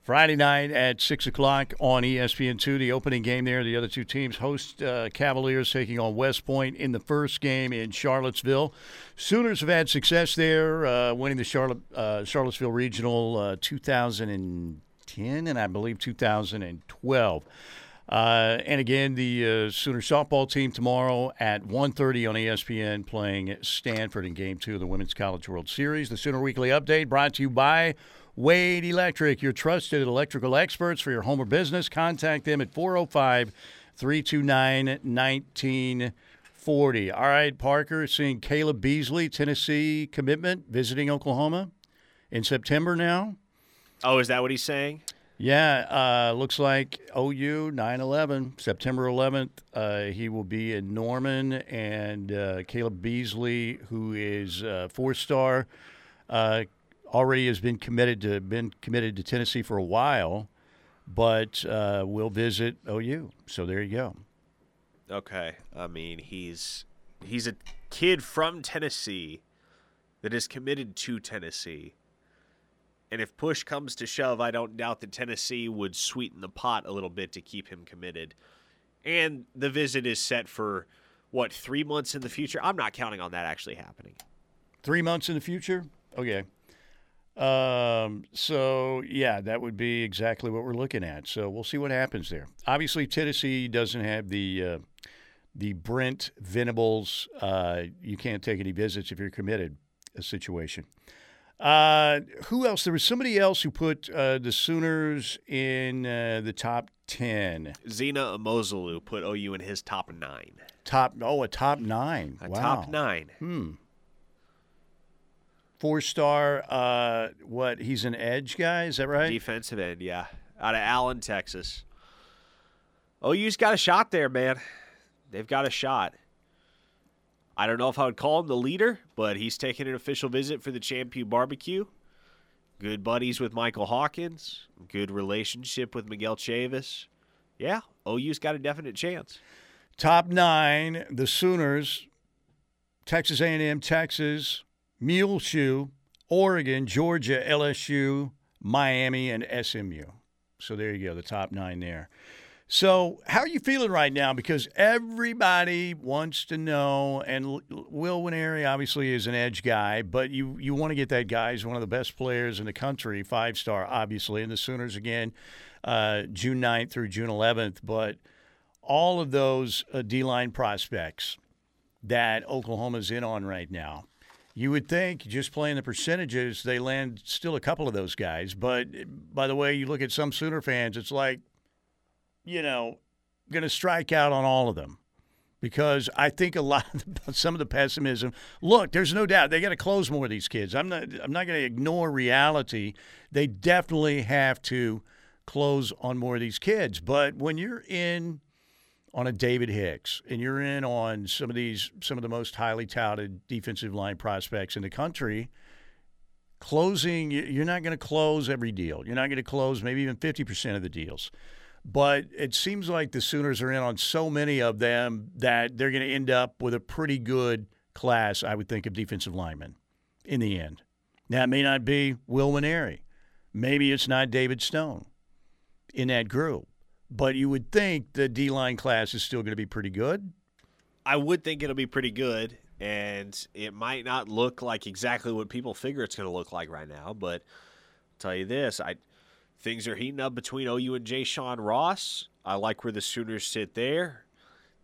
Friday night at 6 o'clock on E ESPN2, the opening game there. The other two teams host uh, Cavaliers taking on West Point in the first game in Charlottesville. Sooners have had success there, uh, winning the Charlotte, uh, Charlottesville Regional uh, 2010 and I believe 2012. Uh, and again, the uh, Sooner softball team tomorrow at 1.30 on ESPN playing Stanford in Game 2 of the Women's College World Series. The Sooner Weekly Update brought to you by Wade Electric, your trusted electrical experts for your home or business. Contact them at 405 329 1940. All right, Parker, seeing Caleb Beasley, Tennessee commitment, visiting Oklahoma in September now. Oh, is that what he's saying? Yeah, uh, looks like OU 9 11, September 11th. Uh, he will be in Norman, and uh, Caleb Beasley, who is uh, four star, uh, already has been committed to been committed to Tennessee for a while, but uh, will visit OU. So there you go. Okay. I mean, he's he's a kid from Tennessee that is committed to Tennessee. And if push comes to shove, I don't doubt that Tennessee would sweeten the pot a little bit to keep him committed. And the visit is set for what, 3 months in the future? I'm not counting on that actually happening. Three months in the future? Okay. Um, so, yeah, that would be exactly what we're looking at. So we'll see what happens there. Obviously, Tennessee doesn't have the. Uh, the Brent Venables, uh, you can't take any visits if you're committed a situation. Uh, who else? There was somebody else who put uh, the Sooners in uh, the top 10. Zina Umeozulu put OU in his top nine. Top, oh, a top nine. A wow. top nine. Hmm. Four star, uh, what? He's an edge guy, is that right? Defensive end, yeah. Out of Allen, Texas. OU's got a shot there, man. They've got a shot. I don't know if I would call him the leader, but he's taking an official visit for the Champ U Barbecue. Good buddies with Michael Hawkins. Good relationship with Miguel Chavis. Yeah, OU's got a definite chance. Top nine, the Sooners, Texas A&M, Texas, Muleshoe, Oregon, Georgia, LSU, Miami, and SMU. So there you go, the top nine there. So, how are you feeling right now? Because everybody wants to know, and Will Nwaneri obviously is an edge guy, but you you want to get that guy. He's one of the best players in the country, five star, obviously. And the Sooners again, uh, June 9th through June 11th. But all of those uh, D line prospects that Oklahoma's in on right now. You would think just playing the percentages, they land still a couple of those guys. But by the way, you look at some Sooner fans, it's like you know, going to strike out on all of them because I think a lot of some of the pessimism. Look, there's no doubt they got to close more of these kids. I'm not. I'm not going to ignore reality. They definitely have to close on more of these kids. But when you're in on a David Hicks and you're in on some of these some of the most highly touted defensive line prospects in the country. Closing, you're not going to close every deal. You're not going to close maybe even 50% of the deals. But it seems like the Sooners are in on so many of them that they're going to end up with a pretty good class, I would think, of defensive linemen in the end. Now, it may not be Will Nwaneri. Maybe it's not David Stone in that group. But you would think the D line class is still going to be pretty good. I would think it'll be pretty good, and it might not look like exactly what people figure it's going to look like right now. But I'll tell you this, I Things are heating up between OU and Jay Sean Ross. I like where the Sooners sit there.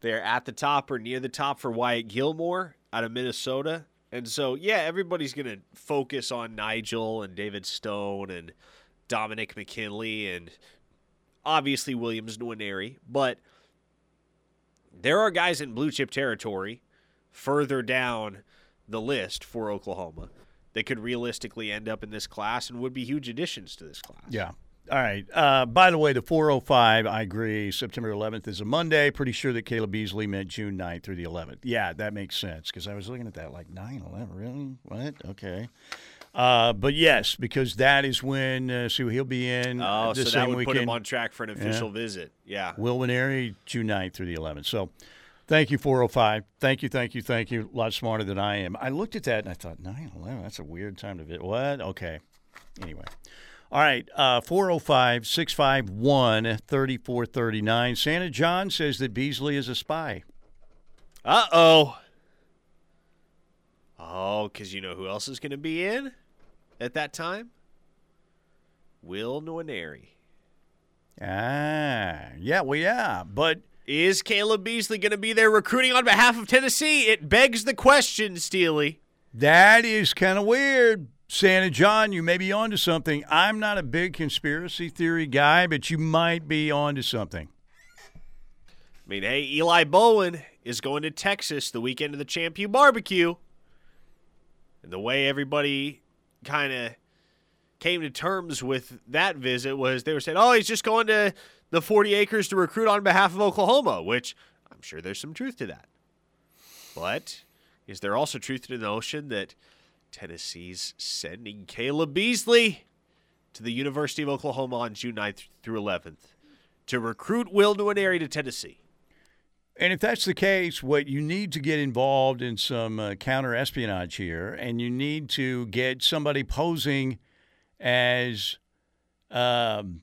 They're at the top or near the top for Wyatt Gilmore out of Minnesota. And so, yeah, everybody's going to focus on Nigel and David Stone and Dominic McKinley and obviously Williams Nwaneri. But there are guys in blue chip territory further down the list for Oklahoma that could realistically end up in this class and would be huge additions to this class. Yeah. All right. Uh, by the way, the 405, I agree. September 11th is a Monday. Pretty sure that Caleb Beasley meant June 9th through the 11th. Yeah, that makes sense because I was looking at that like 9 11. Really? What? Okay. Uh, but yes, because that is when uh, so he'll be in. Oh, the so same that would weekend. put him on track for an official Yeah. visit. Yeah. Will Nwaneri, June 9th through the 11th. So thank you, 405. Thank you, thank you, thank you. A lot smarter than I am. I looked at that and I thought, 9 11, that's a weird time to visit. What? Okay. Anyway. All right, uh, 405 651 3439. Santa John says that Beasley is a spy. Uh oh. Oh, because you know who else is going to be in at that time? Will Nwaneri. Ah, yeah, well, yeah, but Is Caleb Beasley going to be there recruiting on behalf of Tennessee? It begs the question, Steely. that is kind of weird. Santa John, you may be onto something. I'm not a big conspiracy theory guy, but you might be onto something. I mean, hey, Eli Bowen is going to Texas the weekend of the Champ U Barbecue. And the way everybody kind of came to terms with that visit was they were saying, "Oh, he's just going to the 40 acres to recruit on behalf of Oklahoma," which I'm sure there's some truth to that. But is there also truth to the notion that Tennessee's sending Caleb Beasley to the University of Oklahoma on June 9th through 11th to recruit Will Nwaneri to Tennessee? And if that's the case, what you need to get involved in some uh, counter espionage here, and you need to get somebody posing as, um,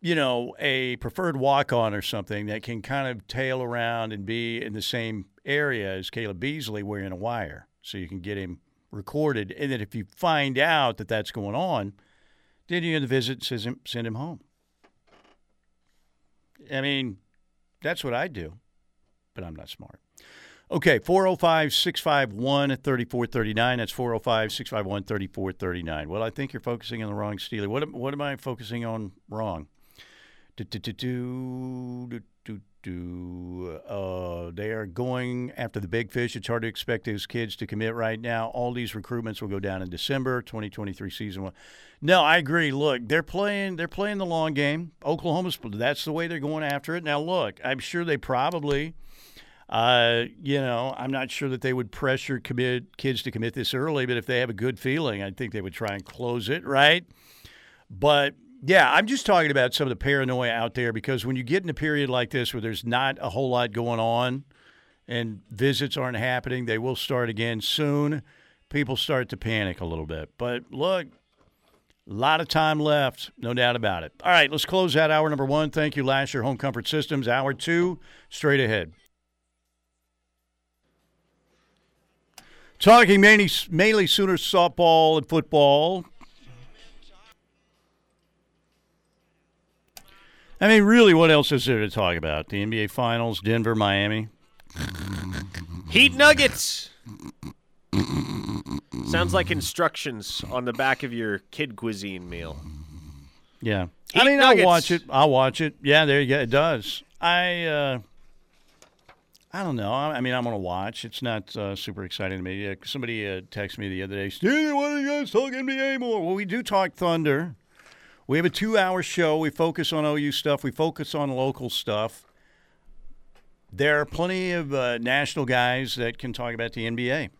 you know, a preferred walk on or something that can kind of tail around and be in the same area as Caleb Beasley wearing a wire so you can get him recorded. And then if you find out that that's going on, then you end the visit him, send him home. I mean, that's what I do but I'm not smart. Okay, 405 651 3439. That's 405 651 3439. Well, I think you're focusing on the wrong Steely. What, what am I focusing on wrong? Do, do, do, do. Uh, they are going after the big fish. It's hard to expect those kids to commit right now. All these recruitments will go down in December, 2023 season one. No, I agree. Look, they're playing. They're playing the long game. Oklahoma's. That's the way they're going after it. Now, look, I'm sure they probably uh, you know, I'm not sure that they would pressure commit kids to commit this early, but if they have a good feeling, I think they would try and close it, right? But yeah, I'm just talking about some of the paranoia out there because when you get in a period like this where there's not a whole lot going on and visits aren't happening, they will start again soon. People start to panic a little bit. But look, a lot of time left, no doubt about it. All right, let's close out hour number one. Thank you, Lasher Home Comfort Systems. Hour two, straight ahead. Talking mainly, mainly Sooners softball and football. I mean, really, what else is there to talk about? The NBA Finals, Denver, Miami. Heat Nuggets. Sounds like instructions on the back of your kid cuisine meal. Yeah. Heat I mean, Nuggets. I'll watch it. I'll watch it. Yeah, there you go. It does. I uh, I don't know. I I mean, I'm going to watch. It's not uh, super exciting to me. Uh, somebody uh, texted me the other day, Steve, why do you guys talk NBA more? Well, we do talk Thunder. We have a two hour show. We focus on OU stuff, we focus on local stuff. There are plenty of uh, national guys that can talk about the NBA.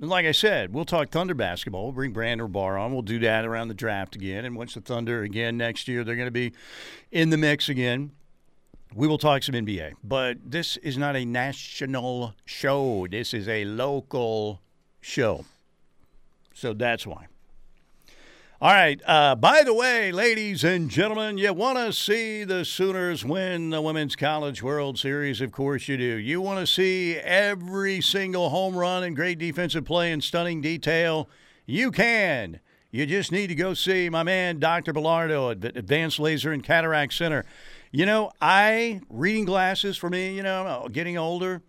And like I said, we'll talk Thunder basketball. We'll bring Brandon Barr on. We'll do that around the draft again. And once the Thunder again next year, they're going to be in the mix again. We will talk some NBA. But this is not a national show. This is a local show. So that's why. All right. Uh, by the way, ladies and gentlemen, you want to see the Sooners win the Women's College World Series? Of course you do. You want to see every single home run and great defensive play and stunning detail? You can. You just need to go see my man, Dr. Bellardo at Advanced Laser and Cataract Center. You know, I, reading glasses for me, you know, getting older,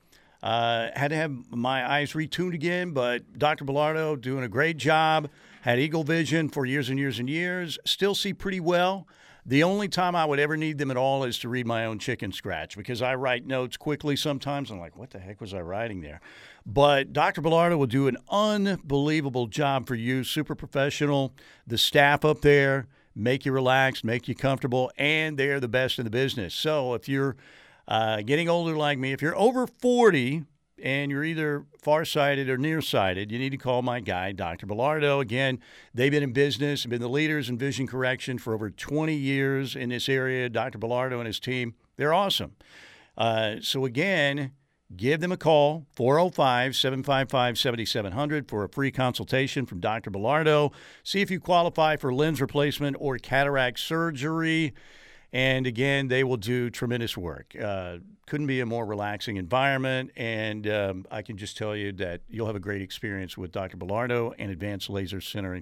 uh, had to have my eyes retuned again, but Dr. Bellardo doing a great job. Had eagle vision for years and years and years. Still see pretty well. The only time I would ever need them at all is to read my own chicken scratch because I write notes quickly sometimes. I'm like, what the heck was I writing there? But Dr. Bellardo will do an unbelievable job for you, super professional. The staff up there make you relaxed, make you comfortable, and they're the best in the business. So if you're uh, getting older like me, if you're over 40 and you're either farsighted or nearsighted, you need to call my guy, Dr. Bellardo. Again, they've been in business, been the leaders in vision correction for over 20 years in this area. Dr. Bellardo and his team, they're awesome. Uh, so, again, give them a call, 405 755 7700, for a free consultation from Dr. Bellardo. See if you qualify for lens replacement or cataract surgery. And again, they will do tremendous work. Uh, couldn't be a more relaxing environment. And um, I can just tell you that you'll have a great experience with Dr. Bellardo and Advanced Laser Center,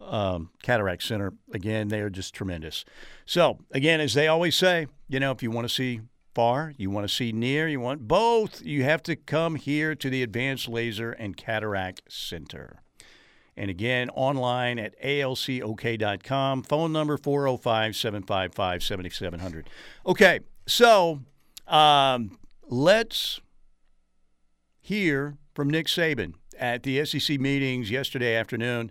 um, Cataract Center. Again, they are just tremendous. So, again, as they always say, you know, if you want to see far, you want to see near, you want both, you have to come here to the Advanced Laser and Cataract Center. And again, online at alcok.com. Phone number 405 755 7700. Okay, so um, let's hear from Nick Saban at the SEC meetings yesterday afternoon.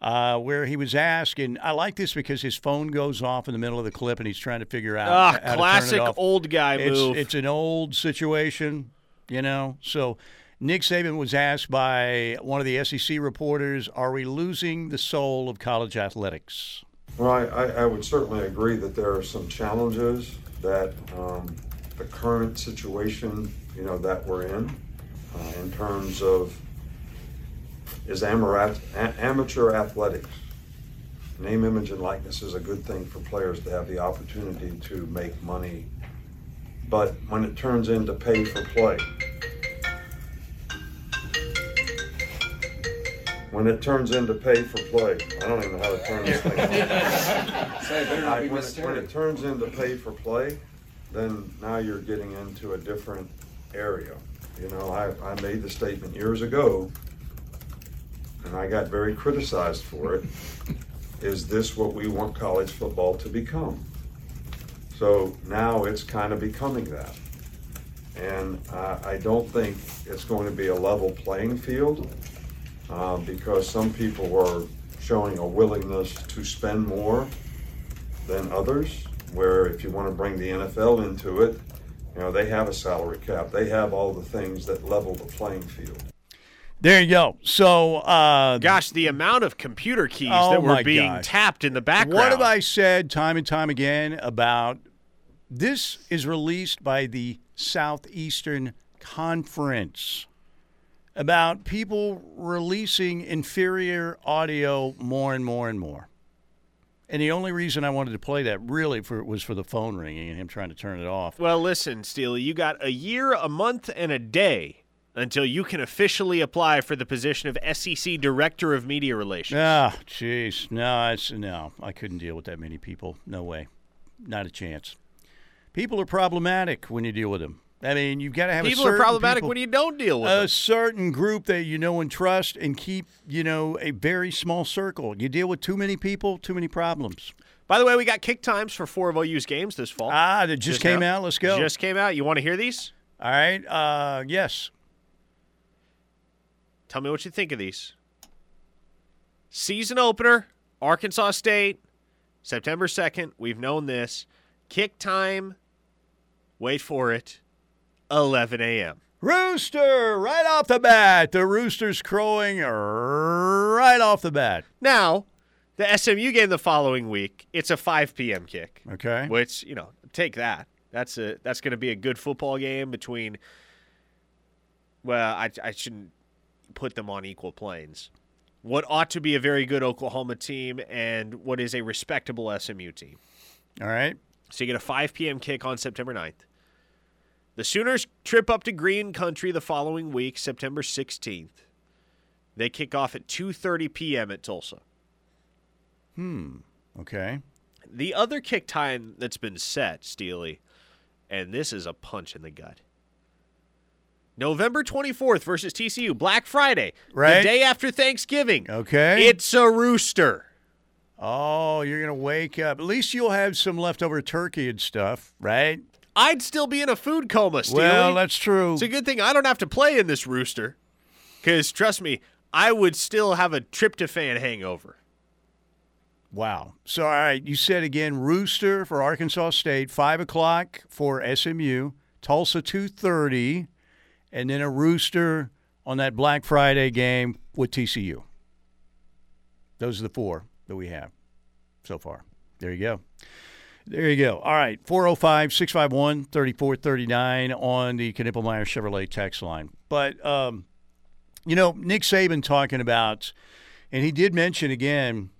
uh, where he was asked, and I like this because his phone goes off in the middle of the clip, and he's trying to figure out Ah, how to turn it classic off. old guy it's, move. It's an old situation, you know. So Nick Saban was asked by one of the SEC reporters, "Are we losing the soul of college athletics?" Well, I, I, I would certainly agree that there are some challenges that um, the current situation, you know, that we're in, uh, in terms of is amateur, amateur athletics. Name, image, and likeness is a good thing for players to have the opportunity to make money. But when it turns into pay for play, when it turns into pay for play, I don't even know how to turn this thing off. I- when, it, when it turns into pay for play, then now you're getting into a different area. You know, I, I made the statement years ago, and I got very criticized for it. Is this what we want college football to become? So now it's kind of becoming that. And uh, I don't think it's going to be a level playing field uh, because some people are showing a willingness to spend more than others. Where if you want to bring the NFL into it, you know, they have a salary cap, they have all the things that level the playing field. There you go. So, uh, Gosh, the amount of computer keys Oh that were being gosh. tapped in the background. What have I said time and time again about this is released by the Southeastern Conference about people releasing inferior audio more and more and more. And the only reason I wanted to play that really for was for the phone ringing and him trying to turn it off. Well, listen, Steely, you got a year, a month, and a day until you can officially apply for the position of SEC Director of Media Relations. Ah, jeez, no, it's no. I couldn't deal with that many people. No way, not a chance. People are problematic when you deal with them. I mean, you've got to have a People are problematic people- when you don't deal with a them. certain group that you know and trust and keep, you know, a very small circle. You deal with too many people, too many problems. By the way, we got kick times for four of OU's games this fall. Ah, that just, came out. Let's go. Just came out. You want to hear these? All right. Uh, yes. Tell me what you think of these. Season opener, Arkansas State, September 2nd. We've known this. Kick time, wait for it, 11 a.m. Rooster, right off the bat. The rooster's crowing right off the bat. Now, the SMU game the following week, it's a 5 p.m. kick, Okay. which, you know, take that. That's a that's going to be a good football game between well, I I shouldn't put them on equal planes. What ought to be a very good Oklahoma team and what is a respectable SMU team. All right. So you get a 5 p.m. kick on September 9th. The Sooners trip up to Green Country the following week, September 16th. They kick off at 2:30 p.m. at Tulsa. Hmm. Okay. The other kick time that's been set, Steely, and this is a punch in the gut. November 24th versus TCU, Black Friday, Right. the day after Thanksgiving. Okay. It's a rooster. oh, you're gonna wake up. At least you'll have some leftover turkey and stuff, right? I'd still be in a food coma, Steely. Well, that's true. It's a good thing I don't have to play in this rooster. Because, trust me, I would still have a tryptophan hangover. Wow. So, all right, you said again, Rooster for Arkansas State, five o'clock for SMU, Tulsa two thirty, and then a Rooster on that Black Friday game with TCU. Those are the four that we have so far. There you go. There you go. All right, 405 651 3439 on the Knippelmeyer Chevrolet text line. But, um, you know, Nick Saban talking about, and he did mention again,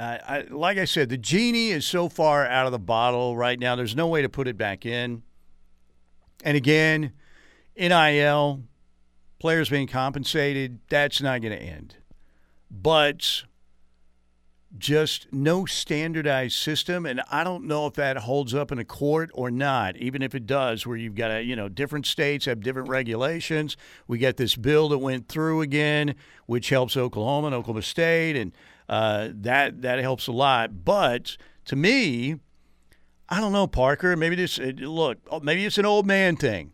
I, I, like I said, the genie is so far out of the bottle right now. There's no way to put it back in. And again, NIL, players being compensated, that's not going to end. But just no standardized system, and I don't know if that holds up in a court or not. Even if it does, where you've got a, you know different states have different regulations. We got this bill that went through again, which helps Oklahoma and Oklahoma State, and uh, that that helps a lot. But to me, I don't know, Parker. Maybe this look, oh, maybe it's an old man thing.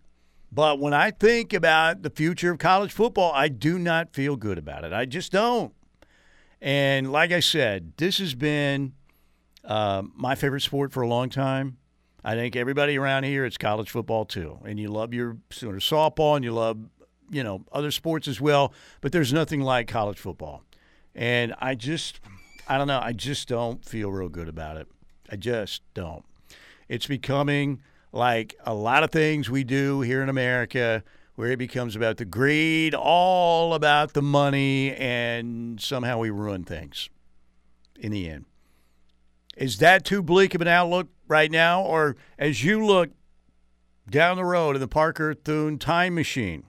But when I think about the future of college football, I do not feel good about it. I just don't. And like I said, this has been uh, my favorite sport for a long time. I think everybody around here, it's college football too. And you love your Sooner softball and you love, you know, other sports as well. But there's nothing like college football. And I just, I don't know, I just don't feel real good about it. I just don't. It's becoming like a lot of things we do here in America where it becomes about the greed, all about the money, and somehow we ruin things in the end. Is that too bleak of an outlook right now? Or as you look down the road in the Parker Thune time machine,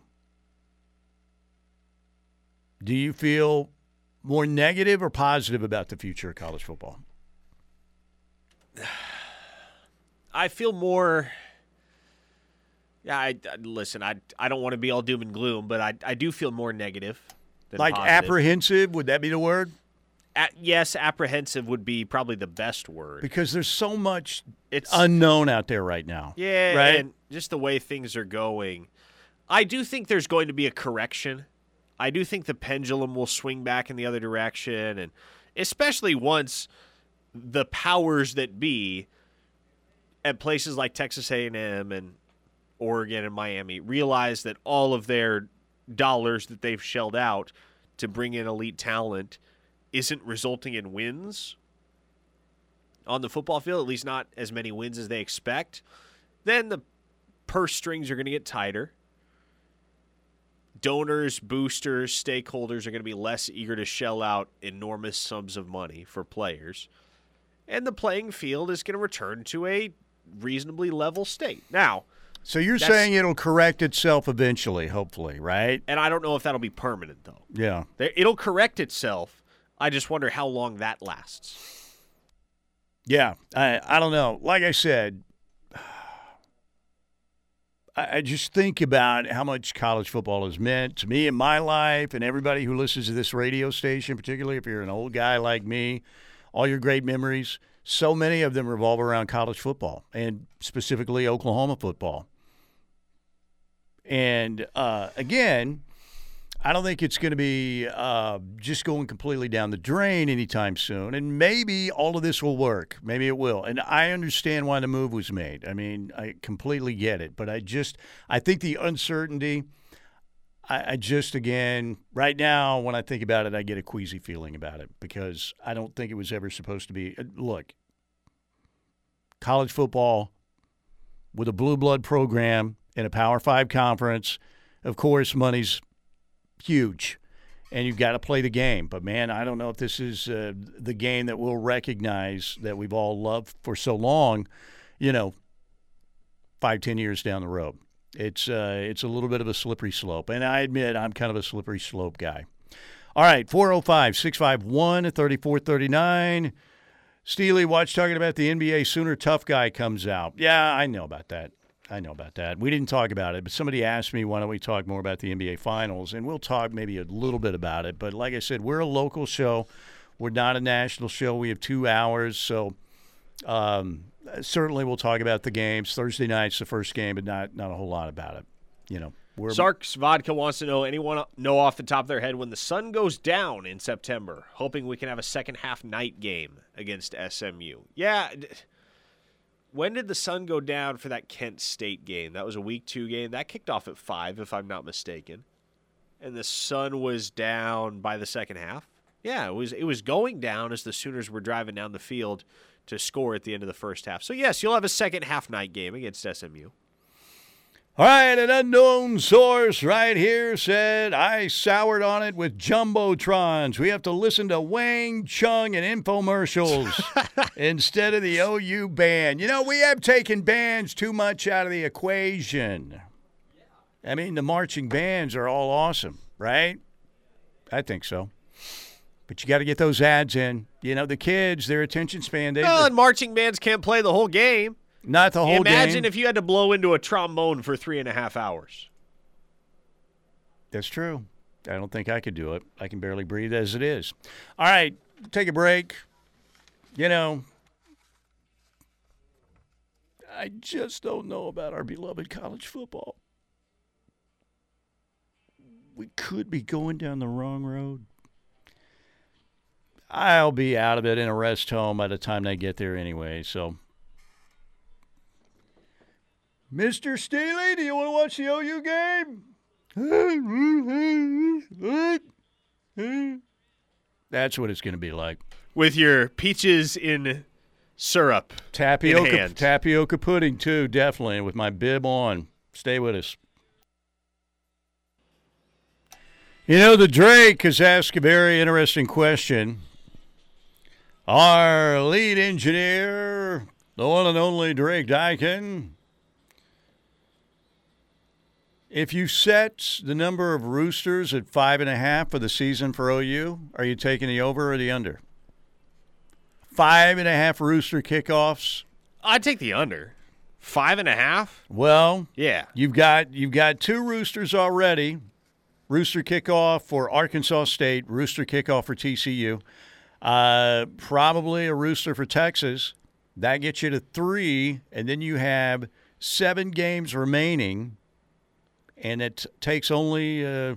do you feel more negative or positive about the future of college football? I feel more. Yeah, I, I- listen. I I don't want to be all doom and gloom, but I I do feel more negative. Than Like positive. apprehensive, would that be the word? A- yes, apprehensive would be probably the best word. Because there's so much It's unknown out there right now. yeah, right? and just the way things are going. I do think there's going to be a correction. I do think the pendulum will swing back in the other direction, and especially once the powers that be at places like Texas A&M and Oregon and Miami realize that all of their dollars that they've shelled out to bring in elite talent isn't resulting in wins on the football field, at least not as many wins as they expect, then the purse strings are going to get tighter. Donors, boosters, stakeholders are going to be less eager to shell out enormous sums of money for players. And the playing field is going to return to a reasonably level state. Now, So you're That's- saying it'll correct itself eventually, hopefully, right? and I don't know if that'll be permanent, though. Yeah. It'll correct itself. I just wonder how long that lasts. Yeah. I I don't know. Like I said, I, I just think about how much college football has meant to me in my life and everybody who listens to this radio station, particularly if you're an old guy like me, all your great memories. So many of them revolve around college football and specifically Oklahoma football. And uh, again, I don't think it's going to be uh, just going completely down the drain anytime soon. And maybe all of this will work. Maybe it will. And I understand why the move was made. I mean, I completely get it. But I just, I think the uncertainty, I, I just, again, right now, when I think about it, I get a queasy feeling about it because I don't think it was ever supposed to be. uh, Look, college football with a blue blood program in a Power Five conference, of course, money's huge and you've got to play the game. But man, I don't know if this is uh, the game that we'll recognize that we've all loved for so long. You know, five, ten years down the road, it's uh, it's a little bit of a slippery slope, and I admit I'm kind of a slippery slope guy. All right, 405 651 3439. Steely, watch talking about the NBA Sooner Tough Guy comes out. Yeah, I know about that. I know about that. We didn't talk about it, but somebody asked me, why don't we talk more about the NBA Finals? And we'll talk maybe a little bit about it. But like I said, we're a local show. We're not a national show. We have two hours. So um, certainly we'll talk about the games. Thursday night's the first game, but not, not a whole lot about it. You know, we're Sark's Vodka wants to know anyone know off the top of their head when the sun goes down in September, hoping we can have a second half night game against SMU. Yeah. When did the sun go down for that Kent State game? That was a week two game. That kicked off at five, if I'm not mistaken. And the sun was down by the second half. Yeah, it was it was going down as the Sooners were driving down the field to score at the end of the first half. So yes, you'll have a second half night game against SMU. All right, an unknown source right here said I soured on it with jumbotrons. We have to listen to Wang Chung and infomercials instead of the OU band. You know, we have taken bands too much out of the equation. I mean, the marching bands are all awesome, right? I think so. But you got to get those ads in. You know, the kids, their attention span, they Well, and marching bands can't play the whole game. Not the whole day. Imagine game. if you had to blow into a trombone for three and a half hours. That's true. I don't think I could do it. I can barely breathe as it is. All right, take a break. You know, I just don't know about our beloved college football. We could be going down the wrong road. I'll be out of it in a rest home by the time they get there anyway. So, Mr. Steely, do you want to watch the OU game? That's what it's going to be like. With your peaches in syrup. Tapioca, hand. tapioca pudding too, definitely. With my bib on. Stay with us. You know, the Drake has asked a very interesting question. Our lead engineer, the one and only Drake Dykin, if you set the number of roosters at five and a half for the season for OU, are you taking the over or the under? Five and a half rooster kickoffs. I'd take the under. Five and a half? Well, Yeah. You've got you've got two roosters already. Rooster kickoff for Arkansas State. Rooster kickoff for TCU. Uh, probably a rooster for Texas. That gets you to three, and then you have seven games remaining, and it takes only uh,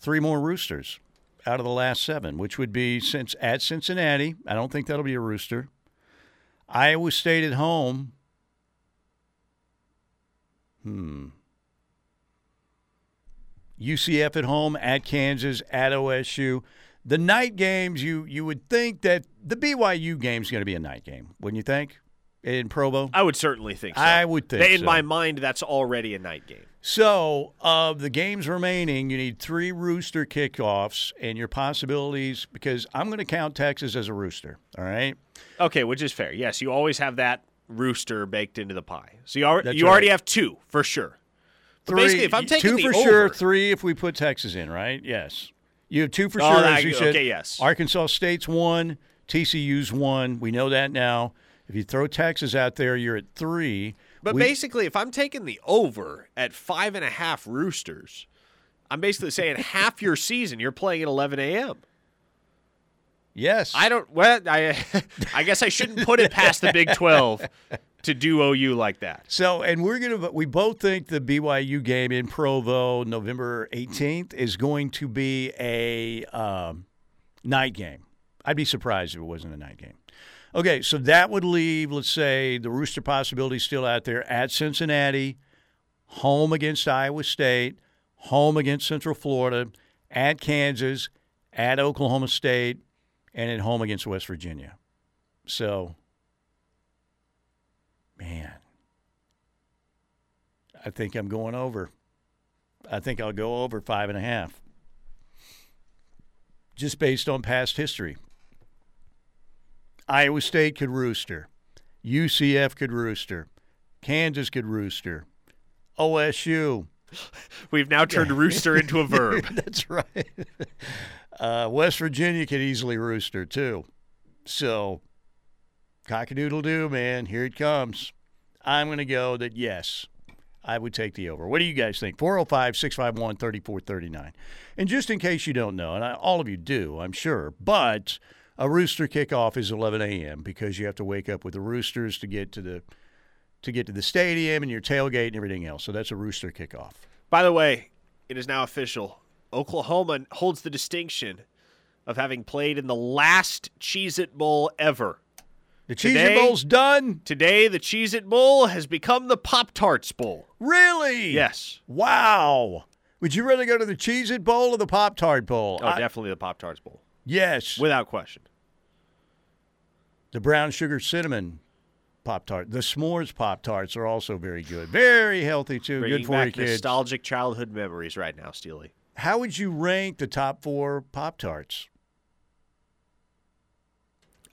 three more roosters out of the last seven, which would be since at Cincinnati. I don't think that'll be a rooster. Iowa State at home. Hmm. UCF at home, at Kansas, at OSU. The night games, you you would think that the BYU game is going to be a night game, wouldn't you think? In Provo, I would certainly think so. I would think In so. my mind, that's already a night game. So, of the games remaining, you need three rooster kickoffs, and your possibilities. Because I'm going to count Texas as a rooster. All right. Okay, which is fair. Yes, you always have that rooster baked into the pie. So you, already you right. already have two for sure. But Three, basically, if I'm taking two for over, sure, three if we put Texas in, right? Yes. You have two for Oh, sure. that- as you okay, said. yes. Arkansas State's one, TCU's one. We know that now. If you throw Texas out there, you're at three. But We- basically, if I'm taking the over at five and a half roosters, I'm basically saying half your season you're playing at 11 a.m. yes, I don't. Well, I I guess I shouldn't put it past the Big 12 to do OU like that. So, and we're gonna. We both think the BYU game in Provo, November 18th, is going to be a um, night game. I'd be surprised if it wasn't a night game. Okay, so that would leave, let's say, the Rooster possibility still out there at Cincinnati, home against Iowa State, home against Central Florida, at Kansas, at Oklahoma State, and at home against West Virginia. So, man, I think I'm going over. I think I'll go over five and a half. Just based on past history. Iowa State could rooster. UCF could rooster. Kansas could rooster. OSU. We've now turned rooster into a verb. That's right. Uh, West Virginia could easily rooster too. So, cockadoodle doo, man. Here it comes. I'm going to go that yes, I would take the over. What do you guys think? 405 651 3439. And just in case you don't know, and I, all of you do, I'm sure, but a rooster kickoff is 11 a.m. because you have to wake up with the roosters to get to the to get to the stadium and your tailgate and everything else. So that's a rooster kickoff. By the way, it is now official. Oklahoma holds the distinction of having played in the last Cheez It Bowl ever. The Cheez It Bowl's done. Today, the Cheez It Bowl has become the Pop Tarts Bowl. Really? Yes. Wow. Would you rather go to the Cheez It Bowl or the Pop Tart Bowl? Oh, I- definitely the Pop Tarts Bowl. Yes. Without question. the brown sugar cinnamon Pop Tart. The s'mores Pop Tarts are also very good. Very healthy, too. Bringing good for back you kids. nostalgic childhood memories right now, Steely. How would you rank the top four Pop Tarts?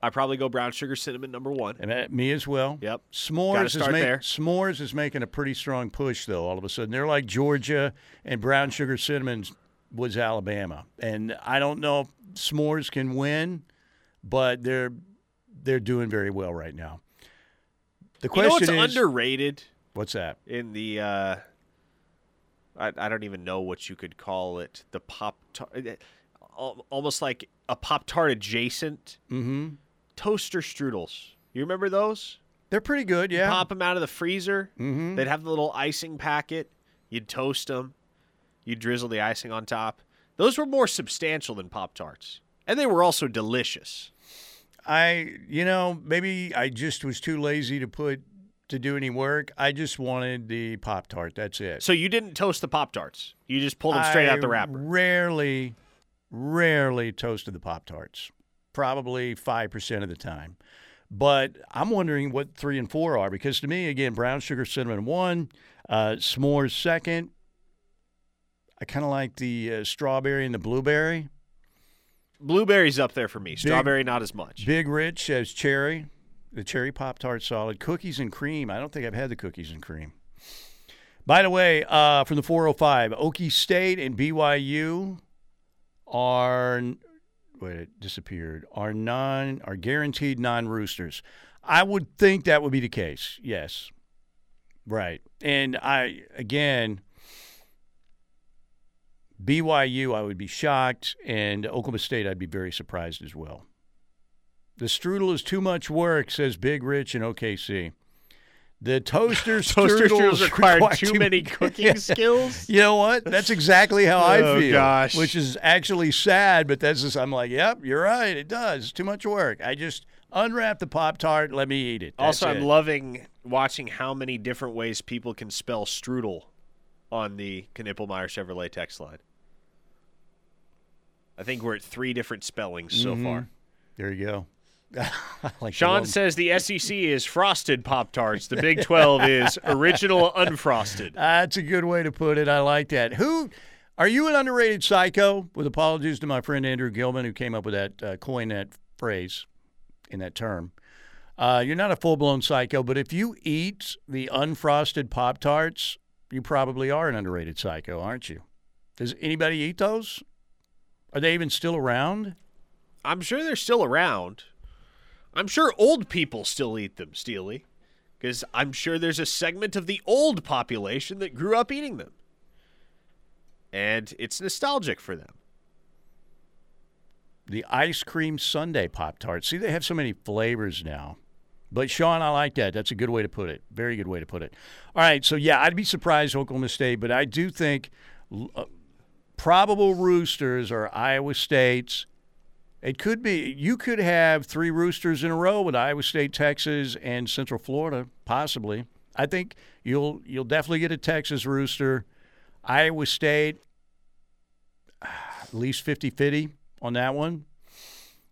I probably go brown sugar cinnamon number one. And uh, me as well. Yep. S'mores is, make- there. S'mores is making a pretty strong push, though, all of a sudden. They're like Georgia, and brown sugar cinnamon was Alabama. And I don't know S'mores can win, but they're they're doing very well right now. The You know question what's is underrated what's that? in the uh I, I don't even know what you could call it. The pop tart almost like a pop tart adjacent Mm-hmm. toaster strudels. You remember those? They're pretty good, yeah. Pop them out of the freezer. Mhm. They'd have the little icing packet. You'd toast them. You'd drizzle the icing on top. Those were more substantial than Pop Tarts. and they were also delicious. I, you know, maybe I just was too lazy to put to do any work. I just wanted the Pop Tart. That's it. So you didn't toast the Pop Tarts. You just pulled them straight I out the wrapper. Rarely, rarely toasted the Pop Tarts. Probably 5% of the time. But I'm wondering what three and four are because to me, again, brown sugar cinnamon one, uh, s'mores second. I kind of like the uh, strawberry and the blueberry. Blueberries up there for me. Strawberry not as much. Big Rich as cherry, the cherry Pop Tart solid. Cookies and cream. I don't think I've had the cookies and cream. By the way, uh, from the 405, Okie State and BYU are wait, it disappeared. Are non are guaranteed non roosters. I would think that would be the case. Yes, right. And I again, BYU, I would be shocked, and Oklahoma State, I'd be very surprised as well. The strudel is too much work, says Big Rich in OKC. The toaster Toaster strudels require require too many cooking skills. You know what? That's exactly how I feel. Oh, feel. gosh. Which is actually sad, but that's just, I'm like, yep, you're right. It does. Too much work. I just unwrap the Pop Tart, let me eat it. That's Also. I'm loving watching how many different ways people can spell strudel on the Knippelmeyer Chevrolet text line. I think we're at three different spellings so Mm-hmm. far. There you go. Like Sean says the SEC is frosted Pop Tarts. The Big 12 is original unfrosted. That's a good way to put it. I like that. Who are you an underrated psycho? With apologies to my friend Andrew Gilman who came up with that uh, coined that phrase in that term. Uh, you're not a full blown psycho, but if you eat the unfrosted Pop Tarts, you probably are an underrated psycho, aren't you? Does anybody eat those? Are they even still around? I'm sure they're still around. I'm sure old people still eat them, Steely, because I'm sure there's a segment of the old population that grew up eating them. And it's nostalgic for them. The ice cream sundae Pop Tarts. See, they have so many flavors now. But Sean, I like that. That's a good way to put it. Very good way to put it. All right, so yeah, I'd be surprised Oklahoma State, but I do think uh, probable roosters are Iowa State's. It could be you could have three roosters in a row with Iowa State, Texas, and Central Florida, possibly. I think you'll you'll definitely get a Texas rooster. Iowa State, ah, at least 50-50 on that one.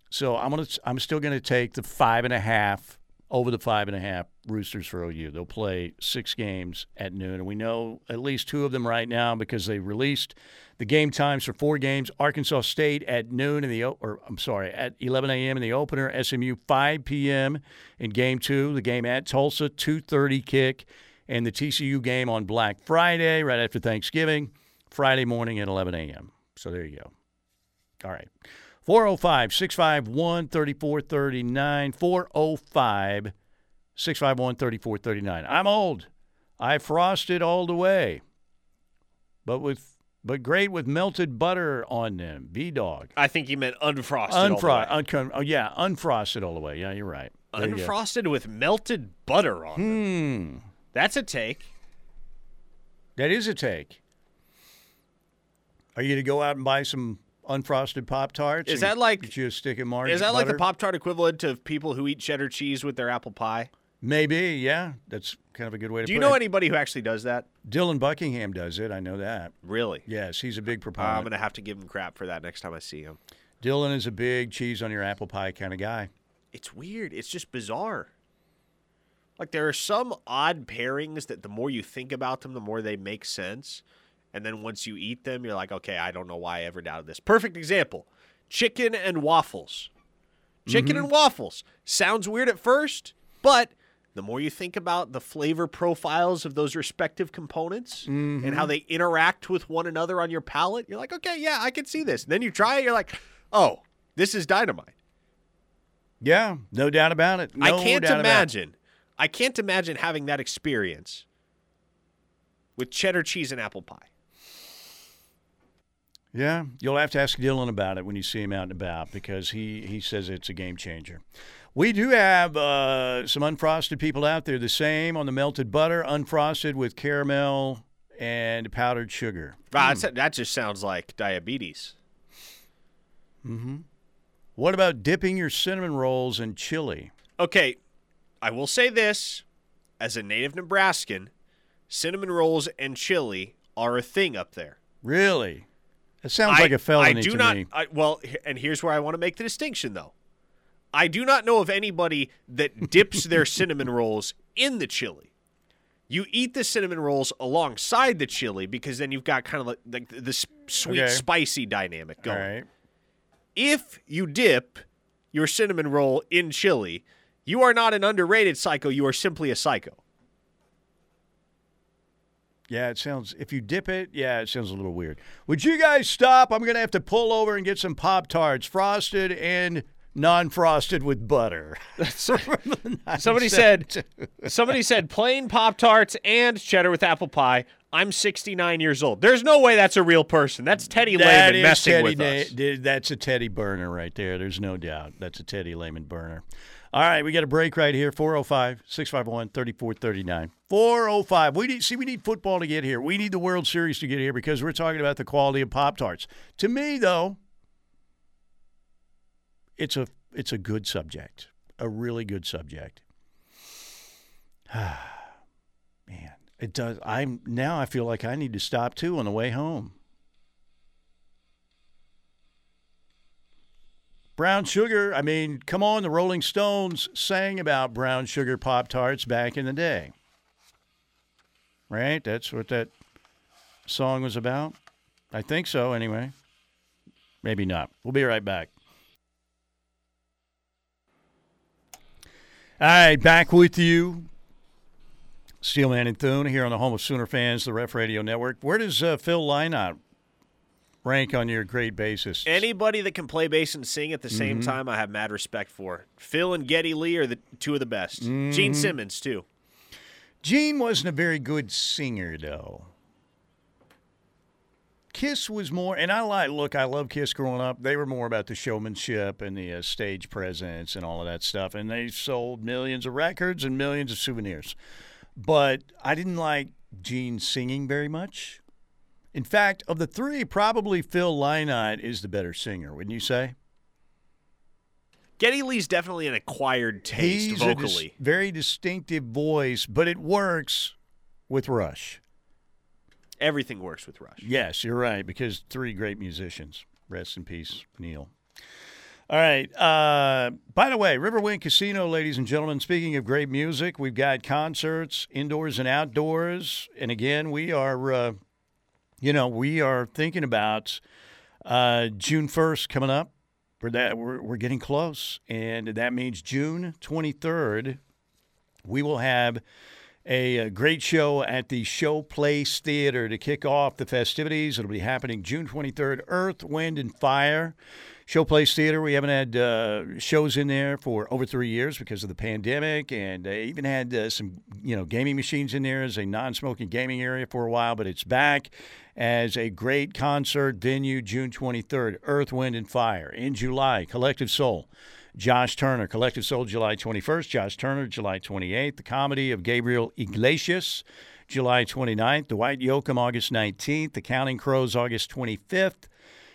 So I'm gonna I'm still gonna take the five and a half over the five and a half Roosters for OU. They'll play six games at noon, and we know at least two of them right now because they released the game times for four games. Arkansas State at noon in the or I'm sorry at 11 a.m. in the opener. SMU 5 p.m. in game two. The game at Tulsa 2:30 kick, and the TCU game on Black Friday right after Thanksgiving, Friday morning at 11 a.m. So there you go. All right. 405 651 3439. 405 651 3439. I'm old. I frosted all the way. But with but great with melted butter on them. B dog. I think you meant unfrosted. all the way. Unfrosted. Uncon- oh, yeah, unfrosted all the way. Yeah, you're right. There you. Unfrosted with melted butter on them. Hmm. That's a take. That is a take. Are you to go out and buy some unfrosted Pop Tarts? Is that like- you stick margarine? Is that like the Pop Tart equivalent of people who eat cheddar cheese with their apple pie? Maybe, yeah. That's kind of a good way to put it. Do you know it. anybody who actually does that? Dylan Buckingham does it. I know that. Really? Yes, he's a big Uh, proponent. I'm going to have to give him crap for that next time I see him. Dylan is a big cheese on your apple pie kind of guy. It's weird. It's just bizarre. Like there are some odd pairings that the more you think about them, the more they make sense. And then once you eat them, you're like, okay, I don't know why I ever doubted this. Perfect example chicken and waffles. Chicken mm-hmm. and waffles. Sounds weird at first, but the more you think about the flavor profiles of those respective components and how mm-hmm. they interact with one another on your palate, you're like, okay, yeah, I can see this. And then you try it, you're like, oh, this is dynamite. Yeah, no doubt about it. I can't doubt about it. imagine. I can't imagine having that experience with cheddar cheese and apple pie. Yeah, you'll have to ask Dylan about it when you see him out and about because he, he says it's a game changer. We do have uh, some unfrosted people out there. The same on the melted butter, unfrosted with caramel and powdered sugar. Ah, that's- that just sounds like diabetes. Mm-hmm. What about dipping your cinnamon rolls in chili? Okay, I will say this as a native Nebraskan, cinnamon rolls and chili are a thing up there. Really? It sounds I, like a felony I do to not. me. I, well, and here's where I want to make the distinction, though. I do not know of anybody that dips their cinnamon rolls in the chili. You eat the cinnamon rolls alongside the chili because then you've got kind of like, like the sweet, Okay. spicy dynamic going. right. If you dip your cinnamon roll in chili, you are not an underrated psycho. You are simply a psycho. Yeah, it sounds. If you dip it, yeah, it sounds a little weird. Would you guys stop? I'm gonna have to pull over and get some Pop Tarts, frosted and non-frosted with butter. Somebody said, somebody said plain Pop Tarts and cheddar with apple pie. I'm 69 years old. There's no way that's a real person. That's Teddy That Lehman messing Teddy with Na- us. th- That's a Teddy burner right there. There's no doubt. That's a Teddy Lehman burner. All right, we got a break right here. 405 651 3439. 405. We need see we need football to get here. We need the World Series to get here because we're talking about the quality of Pop Tarts. To me, though, it's a it's a good subject. A really good subject. Man, it does I'm now I feel like I need to stop too on the way home. Brown sugar, I mean, come on, the Rolling Stones sang about brown sugar Pop Tarts back in the day. Right? That's what that song was about? I think so, anyway. Maybe not. We'll be right back. All right, back with you. Steelman and Thune here on the home of Sooner fans, the Ref Radio Network. Where does uh, Phil Lynott rank on your great basis? Anybody that can play bass and sing at the same Mm-hmm. time, I have mad respect for. Phil and Geddy Lee are the two of the best. Mm-hmm. Gene Simmons too. Gene wasn't a very good singer, though. Kiss was more, and I like. Look, I love Kiss growing up. They were more about the showmanship and the uh, stage presence and all of that stuff, and they sold millions of records and millions of souvenirs. But I didn't like Gene singing very much. In fact, of the three, probably Phil Lynott is the better singer. Wouldn't you say? Geddy Lee's definitely an acquired taste He's a dis- vocally. very distinctive voice, but it works with Rush. Everything works with Rush. Yes, you're right, because three great musicians. Rest in peace, Neil. All right. Uh, by the way, Riverwind Casino, ladies and gentlemen, speaking of great music, we've got concerts indoors and outdoors. And again, we are, uh, you know, we are thinking about uh, June 1st coming up. For that, we're, we're getting close. And that means June 23rd, we will have a, uh great show at the Showplace Theater to kick off the festivities. It'll be happening June 23rd. Earth, Wind, and Fire. Showplace Theater. We haven't had uh, shows in there for over three years because of the pandemic, and they even had uh, some, you know, gaming machines in there as a non-smoking gaming area for a while. But it's back as a great concert venue. June 23rd. Earth, Wind, and Fire. In July, Collective Soul. Josh Turner, Collective Soul, July 21st. Josh Turner, July 28th. The comedy of Gabriel Iglesias, July 29th. Dwight Yoakam, August 19th. The Counting Crows, August 25th.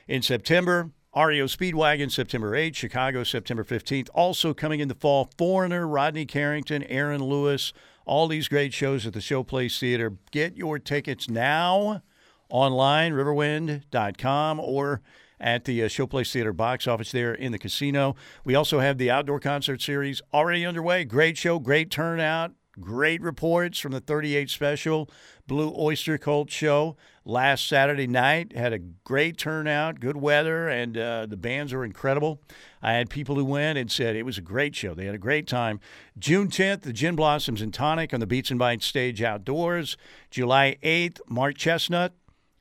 In September, REO Speedwagon, September 8th. Chicago, September 15th. Also coming in the fall, Foreigner, Rodney Carrington, Aaron Lewis. All these great shows at the Showplace Theater. Get your tickets now online, riverwind.com, or at the uh, Showplace Theater box office there in the casino. We also have the outdoor concert series already underway. Great show, great turnout, great reports from the 38 special Blue Oyster Cult show last Saturday night. Had a great turnout, good weather, and uh, the bands were incredible. I had people who went and said it was a great show. They had a great time. June 10th, the Gin Blossoms and Tonic on the Beats and Bites stage outdoors. July 8th, Mark Chesnutt,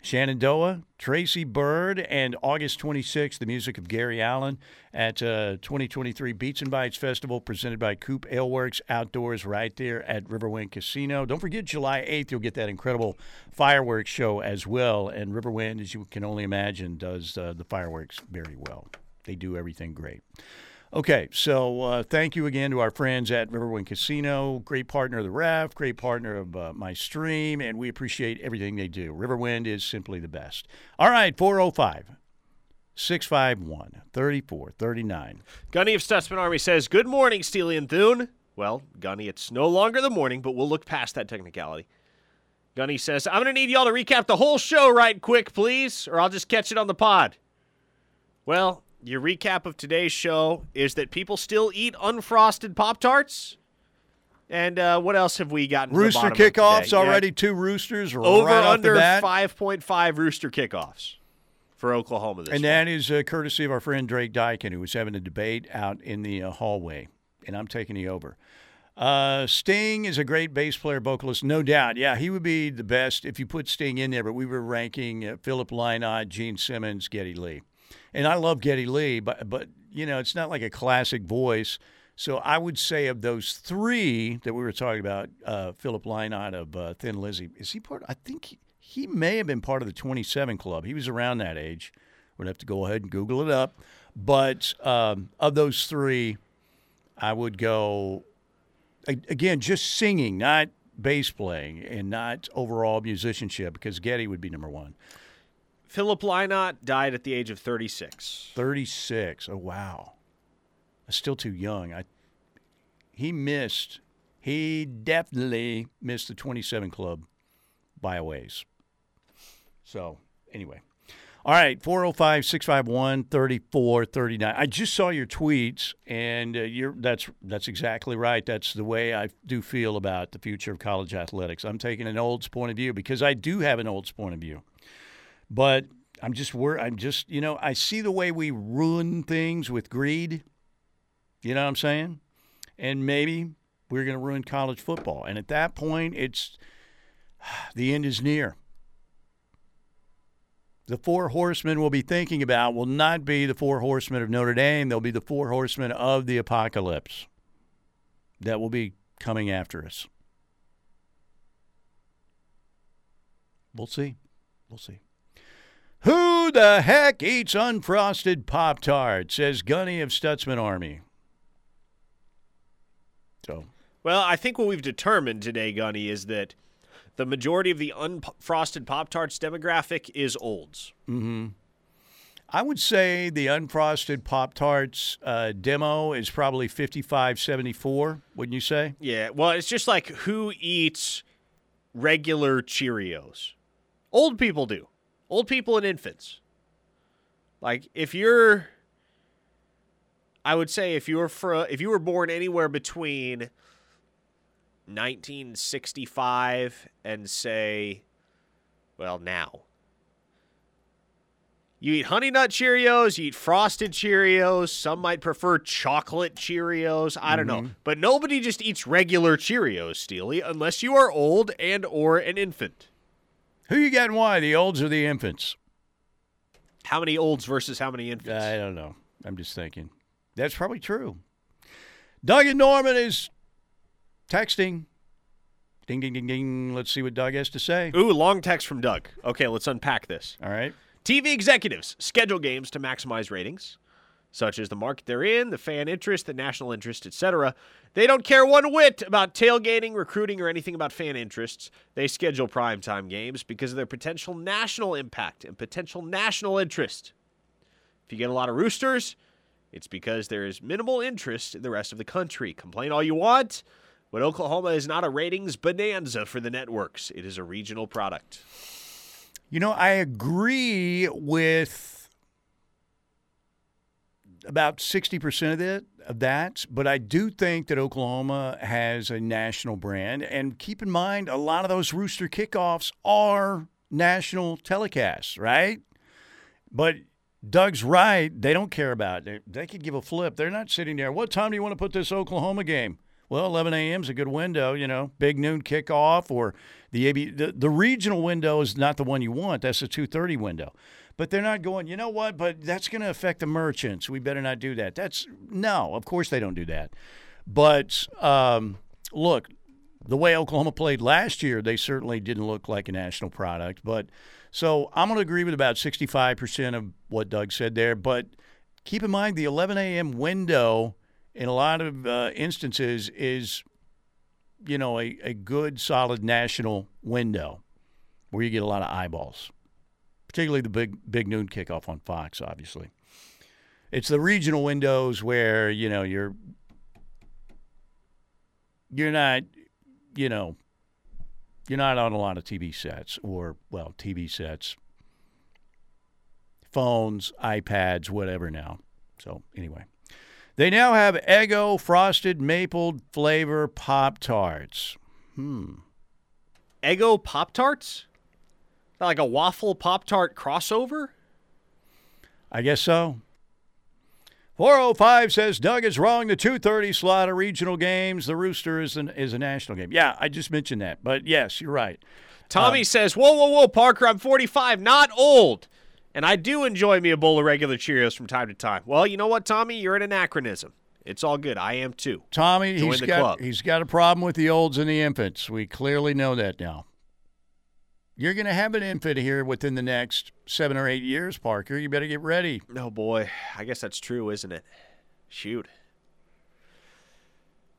Shenandoah, Tracy Byrd, and August 26th, the music of Gary Allan at uh, 2023 Beats and Bites Festival presented by Coop Aleworks Outdoors right there at Riverwind Casino. Don't forget, July 8th, you'll get that incredible fireworks show as well. And Riverwind, as you can only imagine, does uh, the fireworks very well. They do everything great. Okay, so uh, thank you again to our friends at Riverwind Casino. Great partner of the Ref, great partner of uh, my stream, and we appreciate everything they do. Riverwind is simply the best. All right, 405 651 3439. Gunny of Stutzman Army says, Good morning, Steely and Thune. Well, Gunny, it's no longer the morning, but we'll look past that technicality. Gunny says, I'm going to need y'all to recap the whole show right quick, please, or I'll just catch it on the pod. Well, your recap of today's show is that people still eat unfrosted Pop Tarts. And uh, what else have we gotten? Rooster bottom of today? kickoffs Yeah, already. Two roosters over right under 5.5 Rooster kickoffs for Oklahoma this And week. that is uh, courtesy of our friend Drake Dykin, who was having a debate out in the uh, hallway, and I'm taking the over. Uh, Sting is a great bass player, vocalist, no doubt. Yeah, he would be the best if you put Sting in there. But we were ranking uh, Philip Lynott, Gene Simmons, Geddy Lee, and I love Geddy Lee, but but you know it's not like a classic voice. So I would say of those three that we were talking about, uh, Philip Lynott of uh, Thin Lizzy, is he part? I think he, he may have been part of the 27 Club. He was around that age. We'd have to go ahead and Google it up. But um, of those three, I would go again just singing, not bass playing, and not overall musicianship, because Geddy would be number one. Philip Lynott died at the age of 36. 36. Oh wow, still too young. I he missed. He definitely missed the 27 club by a ways. So anyway. All right, 405 651 3439. I just saw your tweets, and uh, you're, that's, that's exactly right. That's the way I do feel about the future of college athletics. I'm taking an Olds point of view because I do have an Olds point of view. But I'm just, wor- I'm just, you know, I see the way we ruin things with greed. You know what I'm saying? And maybe we're going to ruin college football. And at that point, it's the end is near. The four horsemen we'll be thinking about will not be the four horsemen of Notre Dame. They'll be the four horsemen of the apocalypse that will be coming after us. We'll see. We'll see. Who the heck eats unfrosted Pop Tarts? Says Gunny of Stutzman Army. So, Well, I think what we've determined today, Gunny, is that the majority of the unfrosted Pop Tarts demographic is olds. I would say the unfrosted Pop Tarts uh, demo is probably 55 74, wouldn't you say? Yeah, well, it's just like who eats regular Cheerios? Old people do. Old people and infants. Like if you're I would say if you were for if you were born anywhere between 1965 and say well now you eat honey nut Cheerios, you eat frosted Cheerios, some might prefer chocolate Cheerios, I don't know. Mm-hmm. But nobody just eats regular Cheerios, Steely, unless you are old and or an infant. Who you got and why, the olds or the infants? How many olds versus how many infants? I don't know. I'm just thinking. That's probably true. Doug and Norman is texting. Ding, ding, ding, ding. Let's see what Doug has to say. Ooh, long text from Doug. Okay, let's unpack this. All right. TV executives schedule games to maximize ratings, such as the market they're in, the fan interest, the national interest, etc. They don't care one whit about tailgating, recruiting, or anything about fan interests. They schedule primetime games because of their potential national impact and potential national interest. If you get a lot of roosters, it's because there is minimal interest in the rest of the country. Complain all you want, but Oklahoma is not a ratings bonanza for the networks. It is a regional product. You know, I agree with about 60% of it of that, but I do think that Oklahoma has a national brand and keep in mind a lot of those rooster kickoffs are national telecasts, right? But Doug's right, they don't care about it. They could give a flip. They're not sitting there. What time do you want to put this Oklahoma game? Well, 11 a.m. is a good window, you know, big noon kickoff or the AB. The, the regional window is not the one you want. That's the 2:30 window. But they're not going. You know what? But that's going to affect the merchants. We better not do that. That's no. Of course they don't do that. But um, look, the way Oklahoma played last year, they certainly didn't look like a national product. But so I'm going to agree with about 65% of what Doug said there. But keep in mind the 11 a.m. window in a lot of uh, instances is, you know, a, a good, solid national window where you get a lot of eyeballs. Particularly the big big noon kickoff on Fox. Obviously, it's the regional windows where you know you're you're not you know you're not on a lot of TV sets or well TV sets, phones, iPads, whatever now. So anyway. They now have Eggo frosted maple flavor Pop Tarts. Hmm. Eggo Pop Tarts? Like a waffle Pop Tart crossover? I guess so. 405 says Doug is wrong. The 230 slot of regional games. The Rooster is, an, is a national game. Yeah, I just mentioned that. But yes, you're right. Tommy um, says, Whoa, whoa, whoa, Parker, I'm 45, not old. And I do enjoy me a bowl of regular Cheerios from time to time. Well, you know what, Tommy? You're an anachronism. It's all good. I am too. Tommy, Join he's got club. he's got a problem with the olds and the infants. We clearly know that now. You're going to have an infant here within the next seven or eight years, Parker. You better get ready. No, oh boy. I guess that's true, isn't it? Shoot.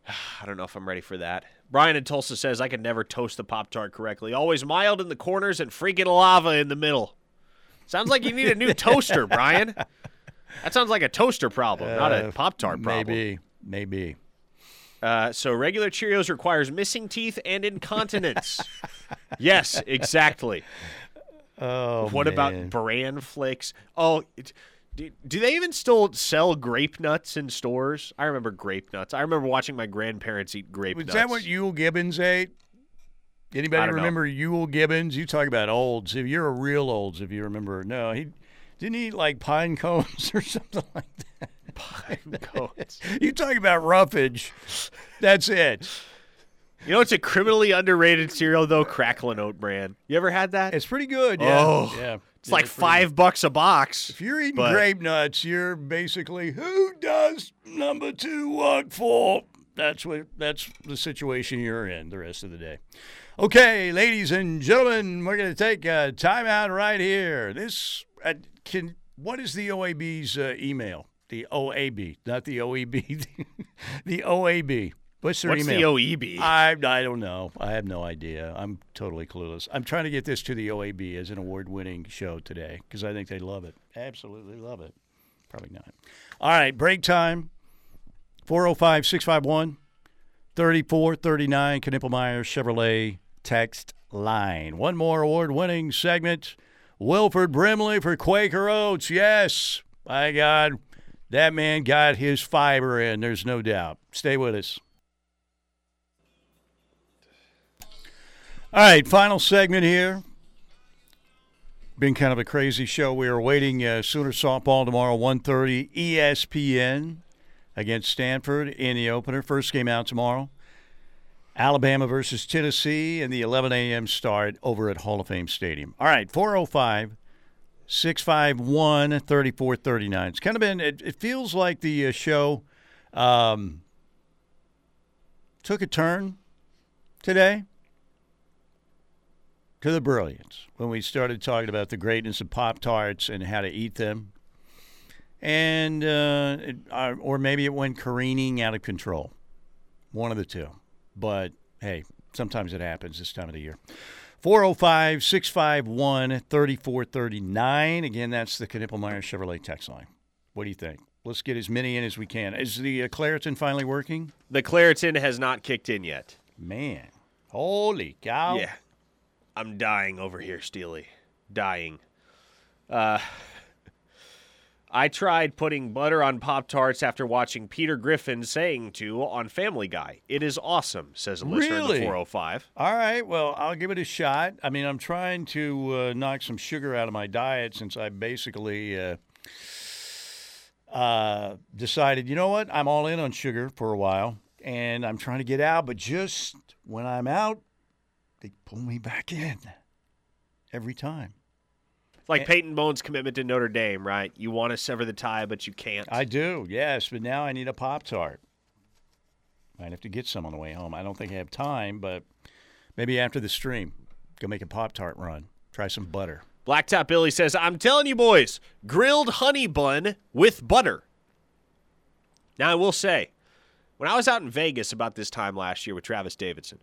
I don't know if I'm ready for that. Brian in Tulsa says I could never toast the Pop Tart correctly. Always mild in the corners and freaking lava in the middle. Sounds like you need a new toaster, Brian. That sounds like a toaster problem, uh, not a uh, Pop Tart problem. Maybe, maybe. Uh, so regular Cheerios requires missing teeth and incontinence. yes, exactly. Oh, what man. about bran flakes? Oh, do, do they even still sell grape nuts in stores? I remember grape nuts. I remember watching my grandparents eat grape Was nuts. Is that what Euell Gibbons ate? Anybody remember know. Euell Gibbons? You talk about olds. If you're a real olds, if you remember, no, he didn't he eat like pine cones or something like that. Pine cones. you talk about roughage. That's it. You know, it's a criminally underrated cereal though, Cracklin' Oat Bran. You ever had that? It's pretty good. Yeah. Oh, yeah. It's yeah, like it's five good. bucks a box. If you're eating but... grape nuts, you're basically who does number two what for? That's what. That's the situation you're in the rest of the day. Okay, ladies and gentlemen, we're going to take a timeout right here. This uh, can. What is the OAB's uh, email? The OAB, not the OEB. the OAB. What's their What's email? the OEB? I I don't know. I have no idea. I'm totally clueless. I'm trying to get this to the OAB as an award-winning show today because I think they love it. Absolutely love it. Probably not. All right, break time. 405 651 3439 Knippelmeyer Chevrolet text line. One more award-winning segment. Wilford Brimley for Quaker Oats. Yes, my God, that man got his fiber in. There's no doubt. Stay with us. All right, final segment here. Been kind of a crazy show. We are waiting uh, Sooner softball tomorrow, 1.30 ESPN against Stanford in the opener. First game out tomorrow. Alabama versus Tennessee and the 11 a.m. start over at Hall of Fame Stadium. All right, 405 651 3439. It's kind of been, it, it feels like the uh, show um, took a turn today to the brilliance when we started talking about the greatness of Pop Tarts and how to eat them. And, uh, it, uh, or maybe it went careening out of control. One of the two. But hey, sometimes it happens this time of the year. 405 651 3439. Again, that's the Knippelmeyer Chevrolet text line. What do you think? Let's get as many in as we can. Is the uh, Claritin finally working? The Claritin has not kicked in yet. Man, holy cow. Yeah. I'm dying over here, Steely. Dying. Uh, I tried putting butter on Pop Tarts after watching Peter Griffin saying to on Family Guy. It is awesome, says a listener really? in the 405. All right, well, I'll give it a shot. I mean, I'm trying to uh, knock some sugar out of my diet since I basically uh, uh, decided, you know what, I'm all in on sugar for a while, and I'm trying to get out, but just when I'm out, they pull me back in every time. It's like Peyton Bowen's commitment to Notre Dame, right? You want to sever the tie, but you can't. I do, yes, but now I need a Pop Tart. Might have to get some on the way home. I don't think I have time, but maybe after the stream, go make a Pop Tart run. Try some butter. Blacktop Billy says, I'm telling you, boys, grilled honey bun with butter. Now, I will say, when I was out in Vegas about this time last year with Travis Davidson,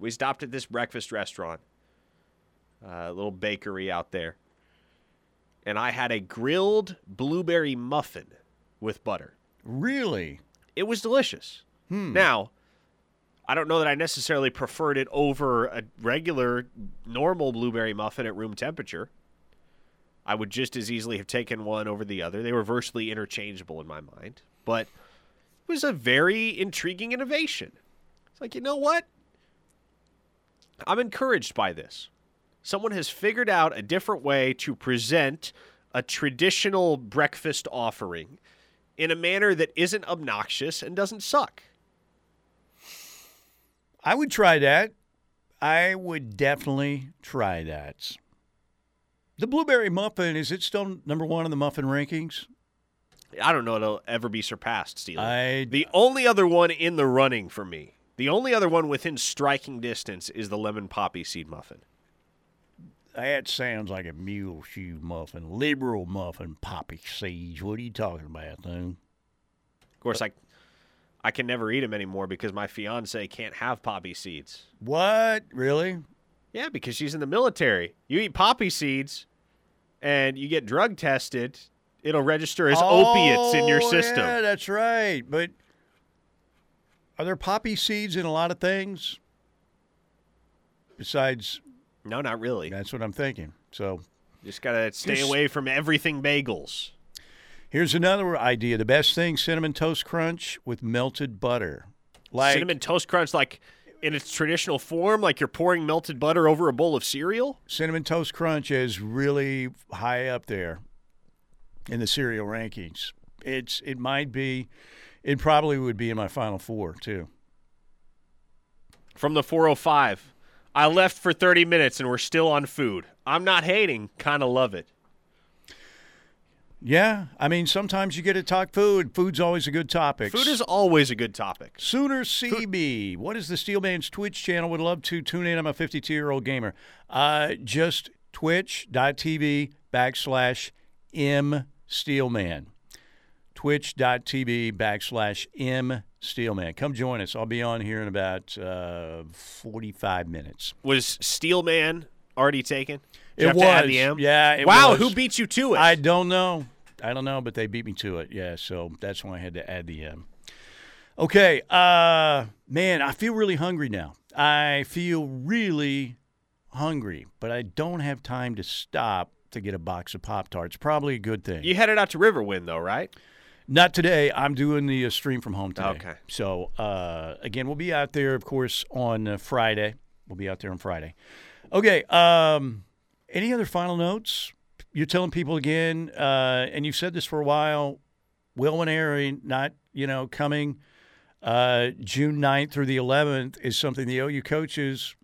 we stopped at this breakfast restaurant uh, a little bakery out there. and I had a grilled blueberry muffin with butter. Really? It was delicious. Hmm. Now, I don't know that I necessarily preferred it over a regular, normal blueberry muffin at room temperature. I would just as easily have taken one over the other. They were virtually interchangeable in my mind. But it was a very intriguing innovation. It's like, you know what? I'm encouraged by this. Someone has figured out a different way to present a traditional breakfast offering in a manner that isn't obnoxious and doesn't suck. I would try that. I would definitely try that. The blueberry muffin is it still number one in the muffin rankings? I don't know it'll ever be surpassed, Steely. I the only other one in the running for me, the only other one within striking distance is the lemon poppy seed muffin. that sounds like a mule shoe muffin, liberal muffin, poppy seeds. What are you talking about, dude? Of course, I I can never eat them anymore because my fiance can't have poppy seeds. What really? Yeah, because she's in the military. You eat poppy seeds, and you get drug tested. It'll register as opiates in your Oh, system. Yeah, that's right. But are there poppy seeds in a lot of things? Besides, No, not really. that's what I'm thinking. So Just gotta stay Just- away from everything bagels. here's another idea: the best thing: cinnamon toast crunch with melted butter. Like Cinnamon toast crunch, like in its traditional form, like you're pouring melted butter over a bowl of cereal. cinnamon toast crunch is really high up there in the cereal rankings. It's it might be, it probably would be in my final four too. From the 405. I left for 30 minutes and we're still on food. I'm not hating, kind of love it. Yeah, I mean sometimes you get to talk food. Food's always a good topic. Food is always a good topic. Sooner CB. What is the Steelman's Twitch channel? Would love to tune in. I'm a 52 year old gamer. Uh, just twitch.tv backslash M Steelman. Twitch.tv backslash M Steelman. Come join us. I'll be on here in about uh, 45 minutes. Was Steelman already taken? Did It was. the M? Yeah, it wow, was. who beat you to it? I don't know. I don't know, but they beat me to it. Yeah, so that's why I had to add the M. Okay, uh, man, I feel really hungry now. I feel really hungry, but I don't have time to stop to get a box of Pop Tarts. Probably a good thing. you headed out to Riverwind, though, right? Not today. I'm doing the uh, stream from home today. Okay. So uh, again, we'll be out there, of course, on uh, Friday. We'll be out there on Friday. Okay. Um, any other final notes? You're telling people again, uh, and you've said this for a while. Will Nwaneri not, you know, coming uh, June 9th through the 11th is something the OU coaches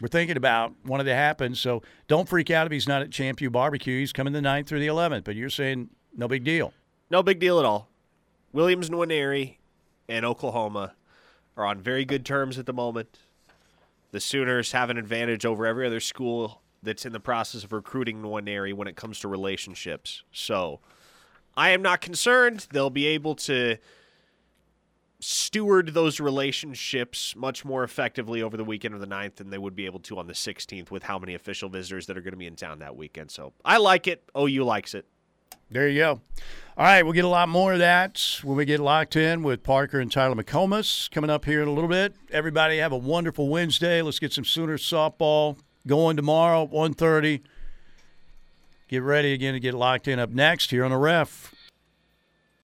were thinking about, wanted to happen. So don't freak out if he's not at Champ U Barbecue. He's coming the 9th through the 11th, but you're saying no big deal. No big deal at all. Will Nwaneri and Oklahoma are on very good terms at the moment. The Sooners have an advantage over every other school that's in the process of recruiting Nwaneri when it comes to relationships. So I am not concerned. They'll be able to steward those relationships much more effectively over the weekend of the 9th than they would be able to on the 16th with how many official visitors that are going to be in town that weekend. So I like it. OU likes it. There you go. All right, we'll get a lot more of that when we get locked in with Parker and Tyler McComas coming up here in a little bit. Everybody have a wonderful Wednesday. Let's get some Sooners softball going tomorrow, 1.30. Get ready again to get locked in up next here on the ref.